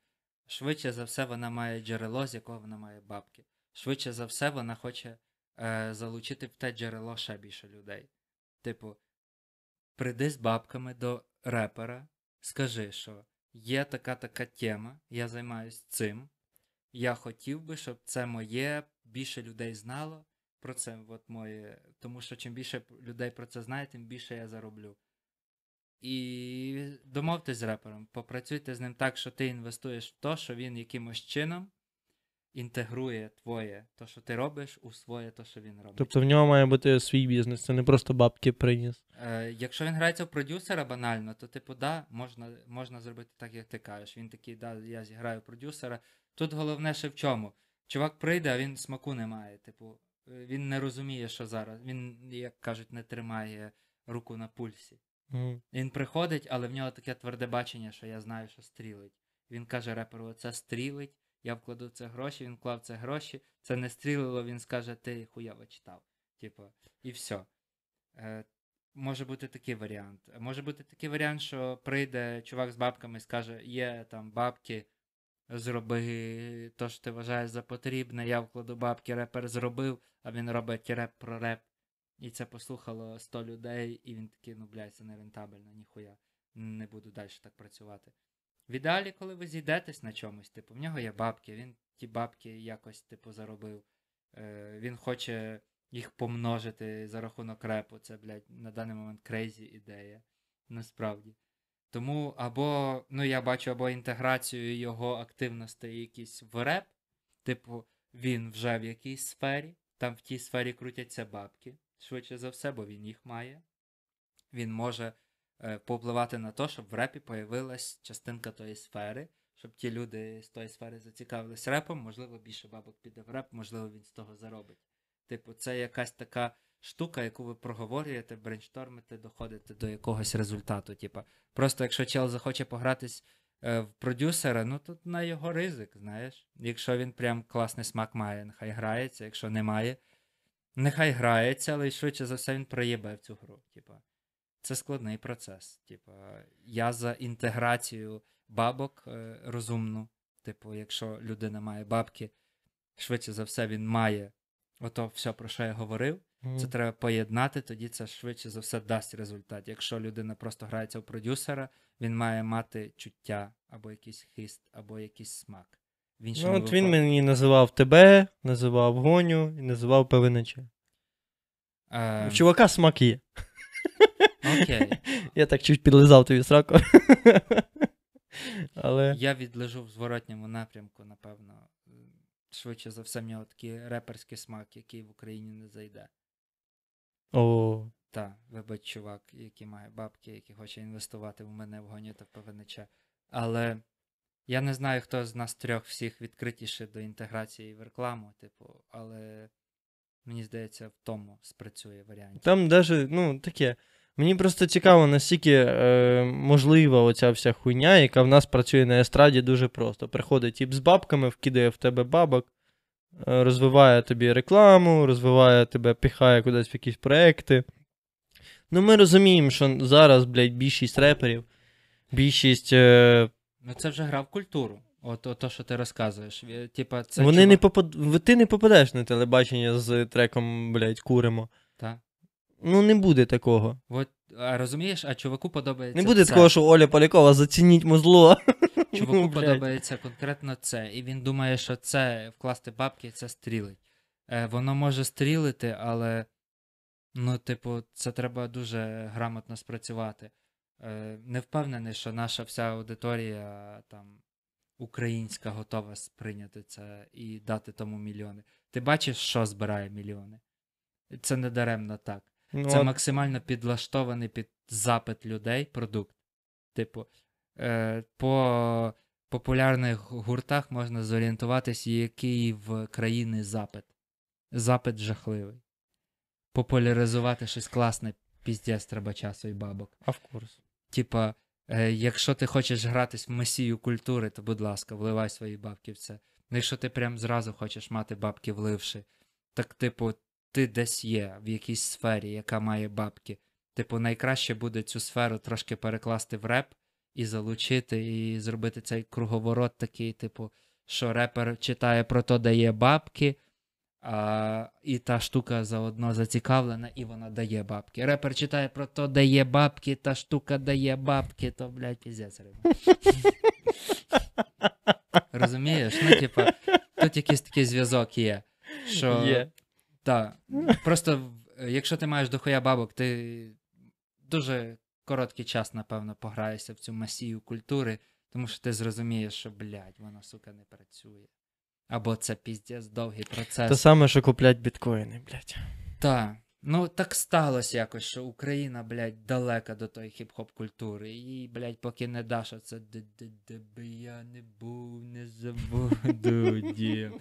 швидше за все вона має джерело, з якого вона має бабки. Швидше за все вона хоче залучити в те джерело ще більше людей. Типу, прийди з бабками до репера, скажи, що є така така тема, я займаюсь цим. Я хотів би, щоб це моє більше людей знало про це. От моє, тому що чим більше людей про це знає, тим більше я зароблю. І домовтесь з репером, попрацюйте з ним так, що ти інвестуєш в те, що він якимось чином інтегрує твоє, то, що ти робиш, у своє, то, що він робить. Тобто в нього має бути свій бізнес, це не просто бабки приніс. Е, якщо він грається в продюсера банально, то типу, да, можна, можна зробити так, як ти кажеш. Він такий, да, я зіграю продюсера. Тут головне ще в чому. Чувак прийде, а він смаку не має. Типу, е, він не розуміє, що зараз. Він, як кажуть, не тримає руку на пульсі. Мгм. Він приходить, але в нього таке тверде бачення, що я знаю, що стрілить. Він каже реперу: оце стрілить, я вкладу це гроші, він вклав це гроші, це не стрілило, він скаже, ти хуйово читав. Типу, і все. Е, може бути такий варіант. Може бути такий варіант, що прийде чувак з бабками і скаже, є там бабки, зроби то, що ти вважаєш за потрібне, я вкладу бабки, репер зробив, а він робить реп про реп. І це послухало 100 людей, і він такий, ну блядь, це не рентабельно, ніхуя. Не буду далі так працювати. В ідеалі, коли ви зійдетесь на чомусь, типу, в нього є бабки, він ті бабки якось, типу, заробив. Е, він хоче їх помножити за рахунок репу. Це, блядь, на даний момент crazy ідея. Насправді. Тому або, ну я бачу, або інтеграцію його активностей якісь в реп, типу, він вже в якійсь сфері, там в тій сфері крутяться бабки, швидше за все, бо він їх має. Він може повпливати на те, щоб в репі появилась частинка тої сфери, щоб ті люди з тої сфери зацікавились репом, можливо, більше бабок піде в реп, можливо, він з того заробить. Типу, це якась така штука, яку ви проговорюєте, брейнштормите, доходите до якогось результату. Типа, просто якщо чел захоче погратись е, в продюсера, ну тут на його ризик, знаєш. Якщо він прям класний смак має, нехай грається, якщо немає, нехай грається, але й швидше за все він проїбе в цю гру. Типа. Це складний процес. Типа, я за інтеграцію бабок е, розумну. Типу, якщо людина має бабки, швидше за все він має ото все, про що я говорив. Це треба поєднати, тоді це швидше за все дасть результат. Якщо людина просто грається у продюсера, він має мати чуття, або якийсь хист, або якийсь смак. В Ну, от він мені називав тебе, називав Гоню і називав ПВНЧ. Е, У чувака смак є. Окей. <laughs> Я так чуть підлизав тобі сраку. <laughs> Але. Я відлежу в зворотньому напрямку, напевно. Швидше за все, в нього такий реперський смак, який в Україні не зайде. О, Та, вибач, чувак, який має бабки, який хоче інвестувати в мене в гоні та ПВНЧ. Але я не знаю, хто з нас трьох всіх відкритіший до інтеграції в рекламу, типу, але мені здається, в тому спрацює варіант. там даже, ну, таке. Мені просто цікаво, наскільки е, можлива оця вся хуйня, яка в нас працює на естраді дуже просто. Приходить тип з бабками, вкидає в тебе бабок, е, розвиває тобі рекламу, розвиває тебе, піхає кудись в якісь проекти. Ну, ми розуміємо, що зараз, блядь, більшість реперів, більшість. Е, Ну це вже гра в культуру. От, от то, що ти розказуєш. Е, Типа, це вони не чувак- попад... в- Ти не попадеш на телебачення з треком, блядь, куримо. Та. Ну, не буде такого. От, а розумієш, а чуваку подобається. Не буде це. такого, що Оля Полякова зацініть музло. <laughs> Чуваку Ну, подобається конкретно це, і він думає, що це вкласти бабки, це стрілить. Е, воно може стрілити, але ну, типу, це треба дуже грамотно спрацювати. Е, не впевнений, що наша вся аудиторія там українська готова сприйняти це і дати тому мільйони. Ти бачиш, що збирає мільйони? Це не даремно так. Ну, Це от, максимально підлаштований під запит людей продукт. Типу, е, по популярних гуртах можна зорієнтуватися, який в країни запит. Запит жахливий. Популяризувати щось класне, піздець треба часу і бабок. а в курс. Типа, е, якщо ти хочеш гратись в месію культури, то будь ласка, вливай свої бабки в це. Ну, якщо ти прям зразу хочеш мати бабки вливши, так, типу, ти десь є в якійсь сфері, яка має бабки. Типу, найкраще буде цю сферу трошки перекласти в реп і залучити, і зробити цей круговорот такий, типу, що репер читає про то, де є бабки, а, і та штука заодно зацікавлена, і вона дає бабки. Репер читає про то, де є бабки, та штука дає бабки, то, блядь, піздець риба. <laughs> Розумієш? Ну, типа, тут якийсь такий зв'язок є. Що. Так. Просто, якщо ти маєш дохуя бабок, ти дуже короткий час, напевно, пограєшся в цю масію культури, тому що ти зрозумієш, що, блядь, воно, сука, не працює. або це піздець довгий процес. Те саме, що куплять біткоїни, блядь. Так. Ну, так сталося якось, що Україна, блядь, далека до тої хіп-хоп культури. І, блядь, поки не даш оце де, би я не був, не забуду дім.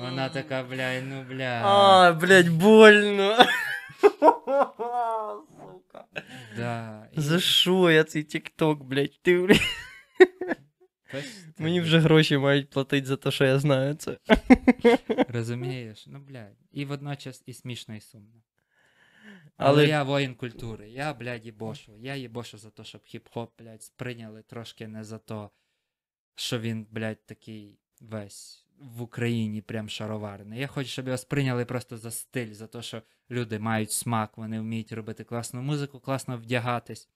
Вона така, блядь, ну блядь. А, блядь, больно. Сука. Да. і За що я цей тік-ток, блядь? Ти, блядь, мені вже гроші мають платити за те, що я знаю це. Розумієш? Ну, блядь. І водночас і смішно, і сумно. Але- я воїн культури. Я, блядь, їбошу. Я їбошу за те, щоб хіп-хоп, блядь, сприйняли трошки не за то, що він, блядь, такий весь в Україні прям шароварний. Я хочу, щоб його сприйняли просто за стиль, за те, що люди мають смак, вони вміють робити класну музику, класно вдягатись,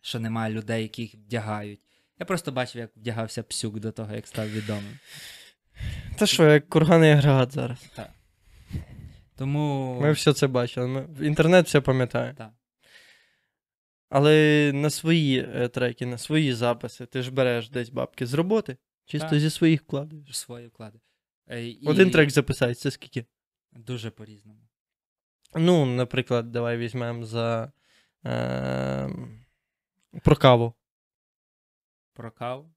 що немає людей, які їх вдягають. Я просто бачив, як вдягався псюк до того, як став відомим. Та що, як курганий агрегат зараз. Тому. Ми все це бачили. Ми... Інтернет все пам'ятає. Так. Але на свої е, треки, на свої записи ти ж береш десь бабки з роботи, чисто Так. зі своїх вкладаєш. свої вклади. Е, і Один трек записати, це скільки? Дуже по-різному. Ну, наприклад, давай візьмемо за е, про каву. Про каву.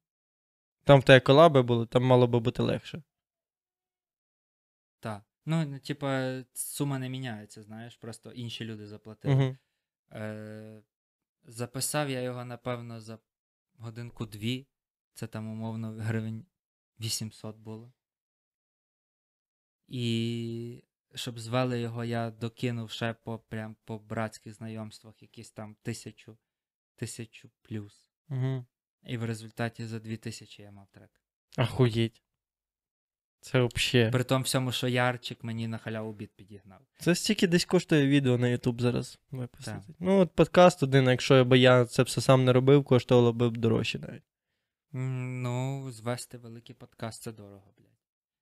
Там в тебе колаби були, там мало би бути легше. Ну, ну, типа, сума не міняється, знаєш, просто інші люди заплатили. Угу. Е, записав я його, напевно, за годинку-дві. Це там, умовно, гривень 800 було. І щоб звели його, я докинув ще по, прям по братських знайомствах якісь там тисячу, тисячу плюс. Угу. І в результаті за 2000 я мав трек. Ахуєть. Це взагалі. При тому всьому, що Ярчик мені на халяву біт підігнав. Це стільки десь коштує відео на YouTube зараз випустити. Так. Ну, от подкаст один, якщо б я це все сам не робив, коштувало б дорожче навіть. Ну, звести великий подкаст це дорого, блядь.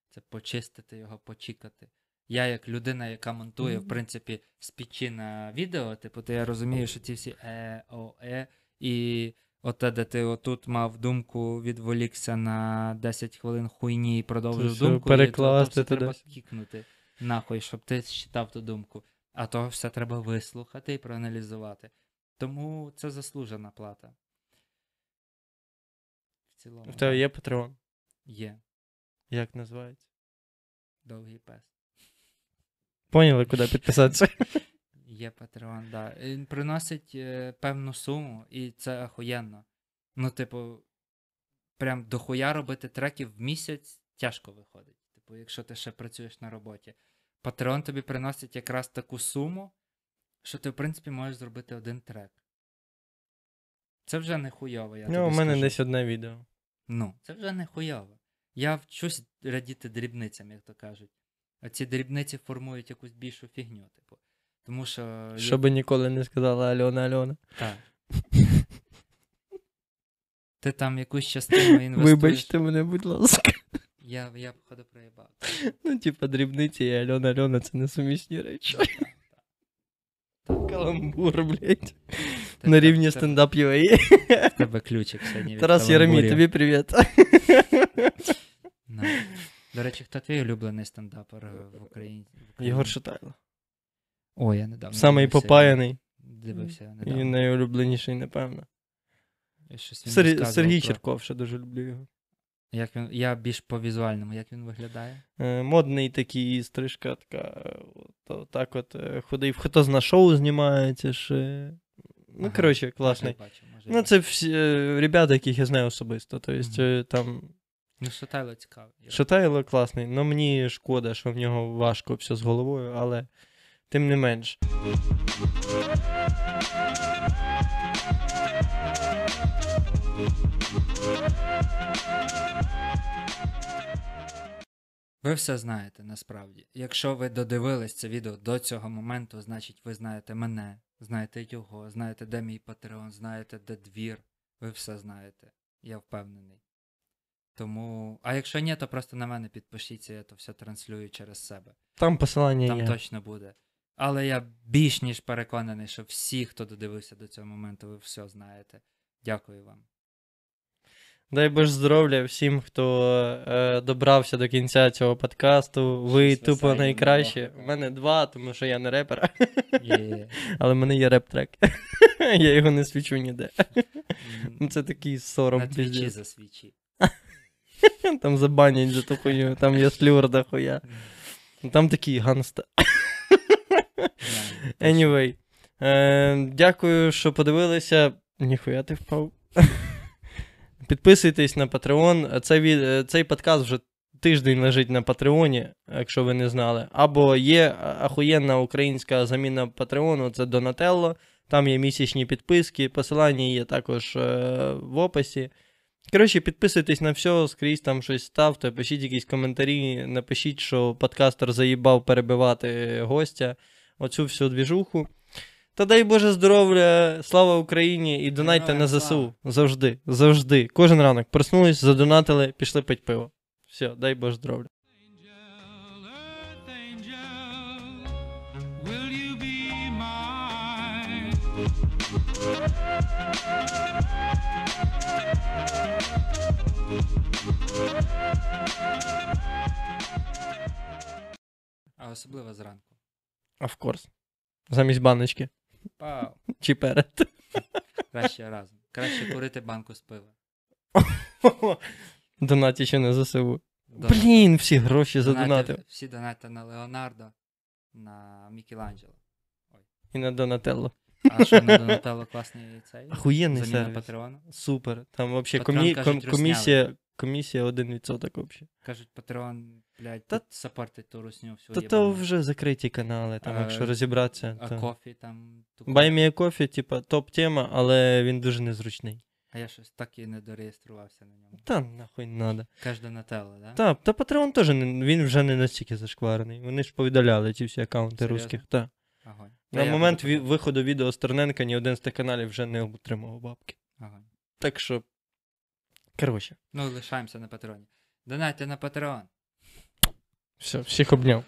Це почистити його, почікати. Я, як людина, яка монтує, в принципі, з печі на відео, типу, то я розумію, що ці всі е, о, е, і оте, де ти отут мав думку, відволікся на 10 хвилин хуйні і продовжив все думку, перекласти і то, то треба кікнути нахуй, щоб ти считав ту думку. А того все треба вислухати і проаналізувати. Тому це заслужена плата. В цілому. В тебе є Patreon? Є. Як називається? Довгий пес. Поняли, куди підписатися? <laughs> Є Patreon, да. Він приносить е, певну суму, і це охуєнно. Ну, типу, прям дохуя робити треків в місяць тяжко виходить. Типу, якщо ти ще працюєш на роботі. Patreon тобі приносить якраз таку суму, що ти, в принципі, можеш зробити один трек. Це вже не хуйово, я Ну, у мене скажу. десь одне відео. Ну, це вже не хуйово. Я вчусь радіти дрібницям, як то кажуть. А ці дрібниці формують якусь більшу фігню, типу. Тому що. я- Щоб ніколи не сказала Альона Альона. Так. <laughs> Ти там якусь частину інвестуєш. Вибачте мене, будь ласка. Я, я походу проїбав. Ну, типа, дрібниці і Альона Альона це несумісні речі. <laughs> Каламбур, блядь. На рівні стендап UA. В тебе ключик сьогодні від Тарас каламбурів. тобі привіт. <laughs> До речі, хто твій улюблений стендапер в Україні? в Україні? Єгор Шатайло. О, я недавно. Самий дивився, попаяний Дивився і недавно. найулюбленіший, напевно. Сер... Сергій про- Черков, ще дуже люблю його. Як він... Я більш по візуальному, як він виглядає? Е, Модний такий, стрижка така. От, так от е, худий. Хто зна шоу знімається ще. Ну, Ага, коротше, класний. Може, бачу, може, Ну, це всі е, ребята, яких я знаю особисто. Тобто, е, там Ну, Шатайло цікавий. Шатайло класний, але мені шкода, що в нього важко все з головою, але тим не менш. Ви все знаєте насправді. Якщо ви додивились це відео до цього моменту, значить ви знаєте мене, знаєте його, знаєте, де мій Patreon, знаєте, де двір. Ви все знаєте. Я впевнений. Тому. А якщо ні, то просто на мене підпишіться, я то все транслюю через себе. Там посилання Там є. точно буде. Але я більш ніж переконаний, що всі, хто додивився до цього моменту, ви все знаєте. Дякую вам. Дай Боже здоров'я всім, хто е, добрався до кінця цього подкасту. Ви Щось тупо найкращі. У мене два, тому що я не репер, Є. <laughs> але в мене є реп-трек. <laughs> Я його не свічу ніде. Ну, Це такий сором На твічі засвічі. <laughs> Там забанять за ту хуйню, там є слюр до хуя. Там такий ганста. Anyway. Е, дякую, що подивилися. Ніхуя ти впав. <laughs> Підписуйтесь на Patreon. Цей, е, цей подкаст вже тиждень лежить на Патреоні, якщо ви не знали. Або є ахуєнна українська заміна Патреону, це Donatello. Там є місячні підписки, посилання є також е, в описі. Коротше, підписуйтесь на все, скрізь там щось ставте, пишіть якісь коментарі, напишіть, що подкастер заїбав перебивати гостя. Оцю всю двіжуху. Та дай Боже здоров'я, слава Україні і донайте на. ЗСУ. Завжди, завжди. Кожен ранок проснулись, задонатили, пішли пить пиво. Все, дай Боже здоров'я. А особливо зранку. Of course. Замість баночки. Пау. <laughs> Чи перед. <laughs> Краще разом. Краще курити банку з пива. <laughs> Донаті ще не ЗСУ. До- Блін, всі гроші донати- задонатив. Всі донати на Леонардо, на Мікеланджело. І на Донателло. А що на Донателло класний цей? Охуєнний Заміна сервіс. Патреону. Супер. Там вообще комі... ком- комісія, комісія 1% вообще. Кажуть, Патреон, блядь, Та- саппортить ту русню всю Та то вже закриті канали, там, А, якщо розібратися. А то... кофі там... ту- кофі, типа, топ-тема, але він дуже незручний. А я щось так і не дореєструвався на ньому. Та нахуй не надо. Каже Донателло, да? Та, та Patreon теж не, він вже не настільки зашкварений. Вони ж повидаляли ці всі аккаунти Серйозно? русських. Та. Огонь. На Та я момент буду ві- виходу відео Стерненка ні один з тих каналів вже не отримував бабки. Огонь. Так що. Коротше, Ну, лишаємося на Патреоні. Донайте на Патреон. Все, всіх обняв.